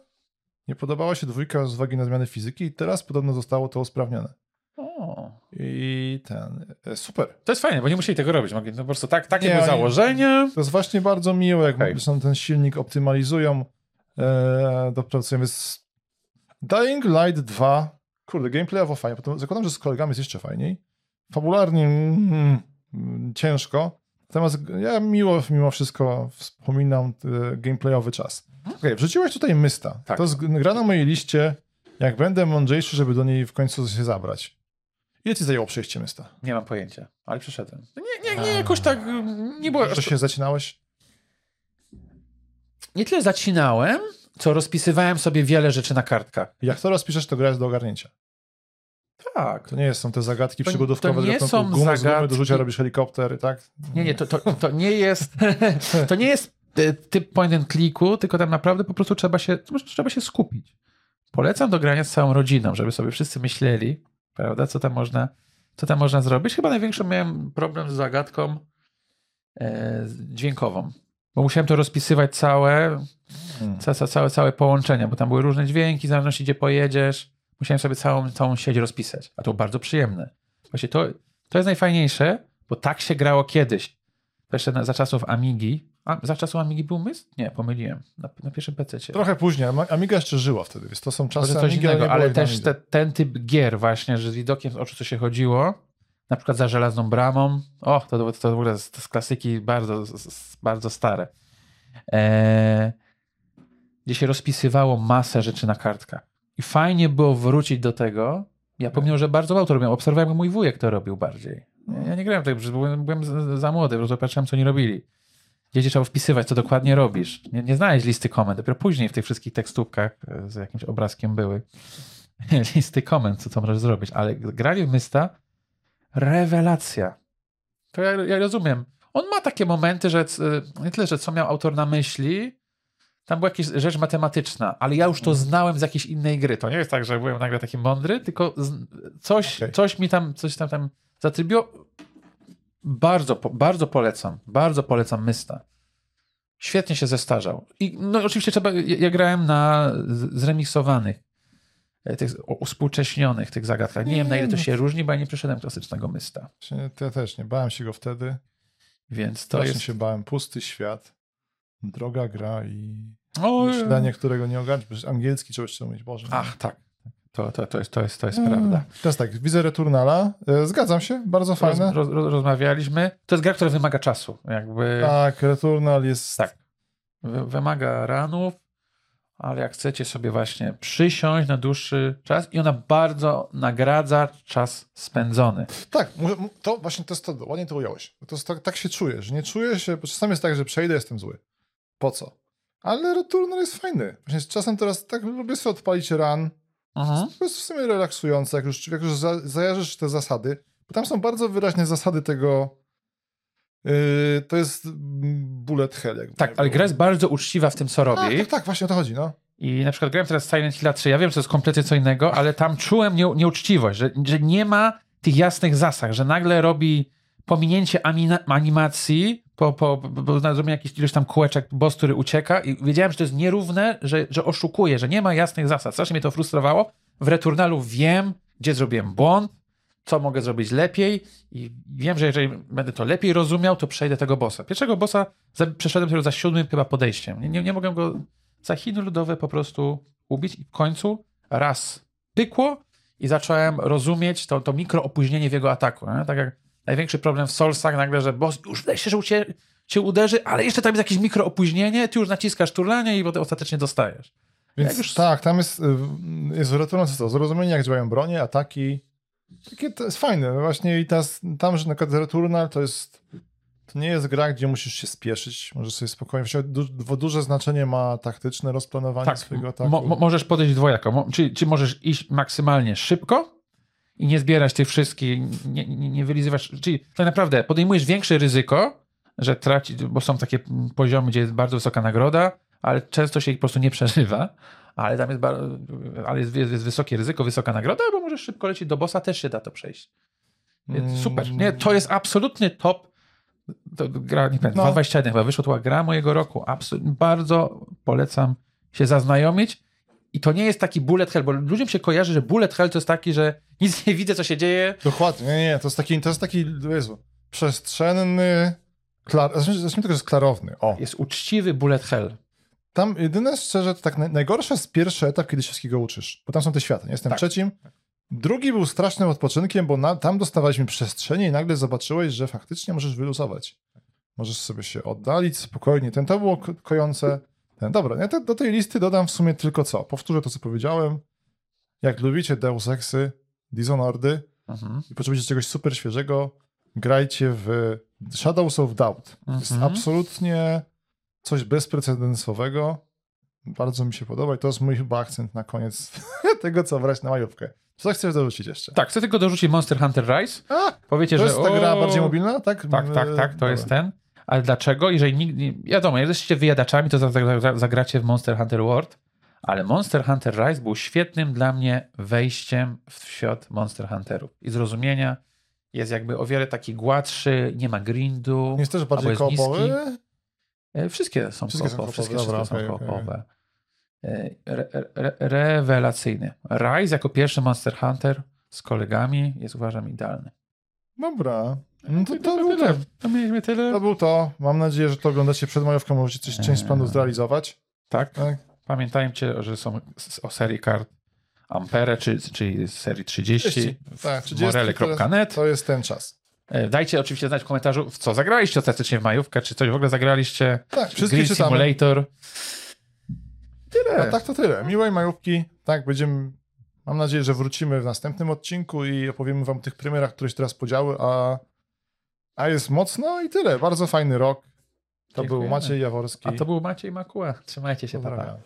nie podobała się dwójka z uwagi na zmiany fizyki i teraz podobno zostało to usprawnione. O. I ten, e, super. To jest fajne, bo nie musieli tego robić. Mogli, no po prostu tak, takie Nie, było założenie. To jest właśnie bardzo miłe, jak okay. ten silnik optymalizują, e, dopracują. Jest Dying Light 2, kurde, gameplayowo fajnie, potem zakładam, że z kolegami jest jeszcze fajniej. Fabularnie mm, mm, ciężko, natomiast ja miło mimo wszystko wspominam e, gameplayowy czas. Okej, wrzuciłeś tutaj Mysta. Tak. To jest gra na mojej liście, jak będę mądrzejszy, żeby do niej w końcu się zabrać. Ile ci zajęło przejście Mysta? Nie mam pojęcia, ale przyszedłem. Nie, nie, nie, jakoś tak mm, nie było. Że się zacinałeś? Nie tyle zacinałem, co rozpisywałem sobie wiele rzeczy na kartkach. Jak to rozpiszesz, to gra jest do ogarnięcia. Tak. To nie są te zagadki To- przygodówkowe, to nie są gumy z gumy zagadki. do rzucia robisz helikopter, tak? Nie, nie, to, to, to nie jest to nie jest e, typ point and clicku, tylko tam naprawdę po prostu trzeba się, trzeba się skupić. Polecam do grania z całą rodziną, żeby sobie wszyscy myśleli, prawda, co tam można, co tam można zrobić. Chyba największy miałem problem z zagadką e, dźwiękową, bo musiałem to rozpisywać całe, Hmm. ca, ca, całe, całe połączenia, bo tam były różne dźwięki, w zależności gdzie pojedziesz. Musiałem sobie całą, całą sieć rozpisać, a to bardzo przyjemne. Właśnie to, to jest najfajniejsze, bo tak się grało kiedyś. Jeszcze na, za czasów Amigi. A, za czasów Amigi był mysł? Nie, pomyliłem. Na, na pierwszym PC. Trochę później, Am- Amiga jeszcze żyła wtedy, więc to są czasy Może coś Amigi, ale innego, ale też te, ten typ gier właśnie, że z widokiem z oczu co się chodziło, na przykład za żelazną bramą, o, to, to, to w ogóle z, z klasyki bardzo, z, bardzo stare. Eee, gdzie się rozpisywało masę rzeczy na kartkach. I fajnie było wrócić do tego. Ja pomimo, że bardzo mało to robiłem, obserwowałem, mój wujek to robił bardziej. Ja nie grałem tego, byłem, byłem za- za młody, po prostu patrzyłem, co oni robili. Gdzie trzeba wpisywać, co dokładnie robisz. Nie, nie znaleźć listy komend. Dopiero później w tych wszystkich tekstówkach e, z jakimś obrazkiem były listy komend, co to możesz zrobić. Ale granie w Mysta, rewelacja. To ja, ja rozumiem. On ma takie momenty, że c- nie tyle, że co miał autor na myśli, tam była jakaś rzecz matematyczna, ale ja już to znałem z jakiejś innej gry. To nie jest tak, że byłem nagle taki mądry, tylko coś, Okej. coś mi tam, coś tam, tam zatrybiło. Bardzo, bardzo polecam, bardzo polecam Mysta. Świetnie się zestarzał. I no oczywiście trzeba, ja, ja grałem na zremiksowanych, e, tych uspółcześnionych tych zagadkach. Nie, wiem na ile to się różni, bo ja nie przeszedłem klasycznego Mysta. Właśnie Ja też nie, bałem się go wtedy. Więc to Strasznie jest... się bałem. Pusty świat, droga gra i O, myślenie, którego nie przecież angielski trzeba jeszcze umieć, Boże. Ach, tak. To, to, to jest, to jest, to jest Mm. prawda. Teraz tak, widzę Returnala. E, Zgadzam się, bardzo fajne. roz, roz, rozmawialiśmy. To jest gra, która wymaga czasu. Jakby Tak, Returnal jest... Tak. wy, wymaga ranów, ale jak chcecie sobie właśnie przysiąść na dłuższy czas i ona bardzo nagradza czas spędzony. Tak, to właśnie to jest to, ładnie to ująłeś. To jest tak, tak się czuję, że nie czuję się, bo czasami jest tak, że przejdę, jestem zły. Po co? Ale Returnal jest fajny. Właśnie z czasem teraz tak lubię sobie odpalić run. Mhm. To jest w sumie relaksujące, jak już, jak już za, zajarzysz te zasady, bo tam są bardzo wyraźne zasady tego. Yy, to jest bullet hell. jakby Tak, ale gra jest bardzo uczciwa w tym, co Tak, robi. tak, tak, właśnie o to chodzi, no. I na przykład grałem teraz Silent Hill 3. Ja wiem, że to jest kompletnie co innego, ale tam czułem nie, nieuczciwość, że, że nie ma tych jasnych zasad, że nagle robi pominięcie animacji, po, po, po, zrobieniu jakiś ilość tam kółeczek, boss, który ucieka i wiedziałem, że to jest nierówne, że, że oszukuje, że nie ma jasnych zasad. Strasznie mnie to frustrowało. W Returnalu wiem, gdzie zrobiłem błąd, co mogę zrobić lepiej i wiem, że jeżeli będę to lepiej rozumiał, to przejdę tego bossa. Pierwszego bossa za, przeszedłem dopiero za siódmym chyba podejściem. Nie, nie, nie go za Chiny ludowe po prostu ubić i w końcu raz pykło i zacząłem rozumieć to, to mikro opóźnienie w jego ataku. Nie? Tak jak największy problem w Soulsach nagle, że boss już wydaje się, że ucie, cię uderzy, ale jeszcze tam jest jakieś mikroopóźnienie, ty już naciskasz turlanie i potem ostatecznie dostajesz. Więc już- tak, tam jest, y, jest ratujące to, zrozumienie jak działają bronie, ataki. Takie to jest fajne. Właśnie i teraz, tam, że na przykład Returnal to jest, to nie jest gra, gdzie musisz się spieszyć, możesz sobie spokojnie, du, duże znaczenie ma taktyczne rozplanowanie Tak, swojego ataku. mo, mo, możesz podejść dwojako. Mo, czy, czy możesz iść maksymalnie szybko i nie zbierać tych wszystkich, nie, nie, nie wylizywać. Czyli tak naprawdę podejmujesz większe ryzyko, że traci, bo są takie poziomy, gdzie jest bardzo wysoka nagroda, ale często się ich po prostu nie przeżywa. Ale tam jest, ale jest, jest, jest wysokie ryzyko, wysoka nagroda, bo możesz szybko lecieć do bossa, też się da to przejść. Więc Mm. super. Nie, to jest absolutny top. To gra, nie pamiętam, No. 221 chyba wyszła, to była gra mojego roku. Absolutnie, bardzo polecam się zaznajomić. I to nie jest taki bullet hell, bo ludziom się kojarzy, że bullet hell to jest taki, że nic nie widzę, co się dzieje. Dokładnie, nie, nie, to jest taki, to jest taki, Jezu, przestrzenny, klar, zacznijmy tego, że jest klarowny. O, Jest uczciwy bullet hell. tam jedyne szczerze, to tak naj, najgorsze jest pierwszy etap, kiedy się wszystkiego uczysz, bo tam są te światy, nie? jestem Tak. trzecim. Drugi był strasznym odpoczynkiem, bo na, tam dostawaliśmy przestrzenie i nagle zobaczyłeś, że faktycznie możesz wyluzować. Możesz sobie się oddalić spokojnie. Ten to było ko- kojące. Ten, dobra, ja te, do tej listy dodam w sumie tylko co? Powtórzę to, co powiedziałem. Jak lubicie Deus Exy, Dishonoredy Mhm. i potrzebujecie czegoś super świeżego, grajcie w Shadows of Doubt. To jest Mhm. absolutnie coś bezprecedensowego. Bardzo mi się podoba i to jest mój chyba akcent na koniec tego, co brać na majówkę. Co chcesz dorzucić jeszcze? Tak, chcę tylko dorzucić Monster Hunter Rise. A, Powiecie, to że jest ta gra o, bardziej mobilna, tak? Tak, tak, tak, to jest ten. Ale dlaczego? Jeżeli nie- wiadomo, jak jesteście wyjadaczami, to za- za- za- zagracie w Monster Hunter World, ale Monster Hunter Rise był świetnym dla mnie wejściem w świat Monster Hunterów i zrozumienia. Jest jakby o wiele taki gładszy, nie ma grindu. Nie jest też bardziej jest koopowy? niski. E, Wszystkie są Wszystkie są koopowe. Wszystkie, dobra, są okej, okej. koopowe. E, Re, re, rewelacyjny. Rise jako pierwszy Monster Hunter z kolegami jest uważam idealny. Dobra. No to, to, był tyle. to. Mieliśmy tyle. To był to. Mam nadzieję, że to oglądacie przed majówką. Możecie coś, część z Eee. planów zrealizować. Tak. Tak? Pamiętajcie, że są o serii kart Ampere, czy, czyli z serii 30, 30, w tak, 30 morele.net. To jest ten czas. E, Dajcie oczywiście znać w komentarzu, w co zagraliście ostatecznie w majówkę, czy coś w ogóle zagraliście. Tak, wszystkie Green czytamy. Simulator. Tyle. A tak to tyle. Miłej majówki. Tak, będziemy. Mam nadzieję, że wrócimy w następnym odcinku i opowiemy wam o tych premierach, które się teraz podziały, a, a jest mocno i tyle. Bardzo fajny rok. To był Dziękujemy. Maciej Jaworski. A to był Maciej Makuła. Trzymajcie się. Pozdrawiam.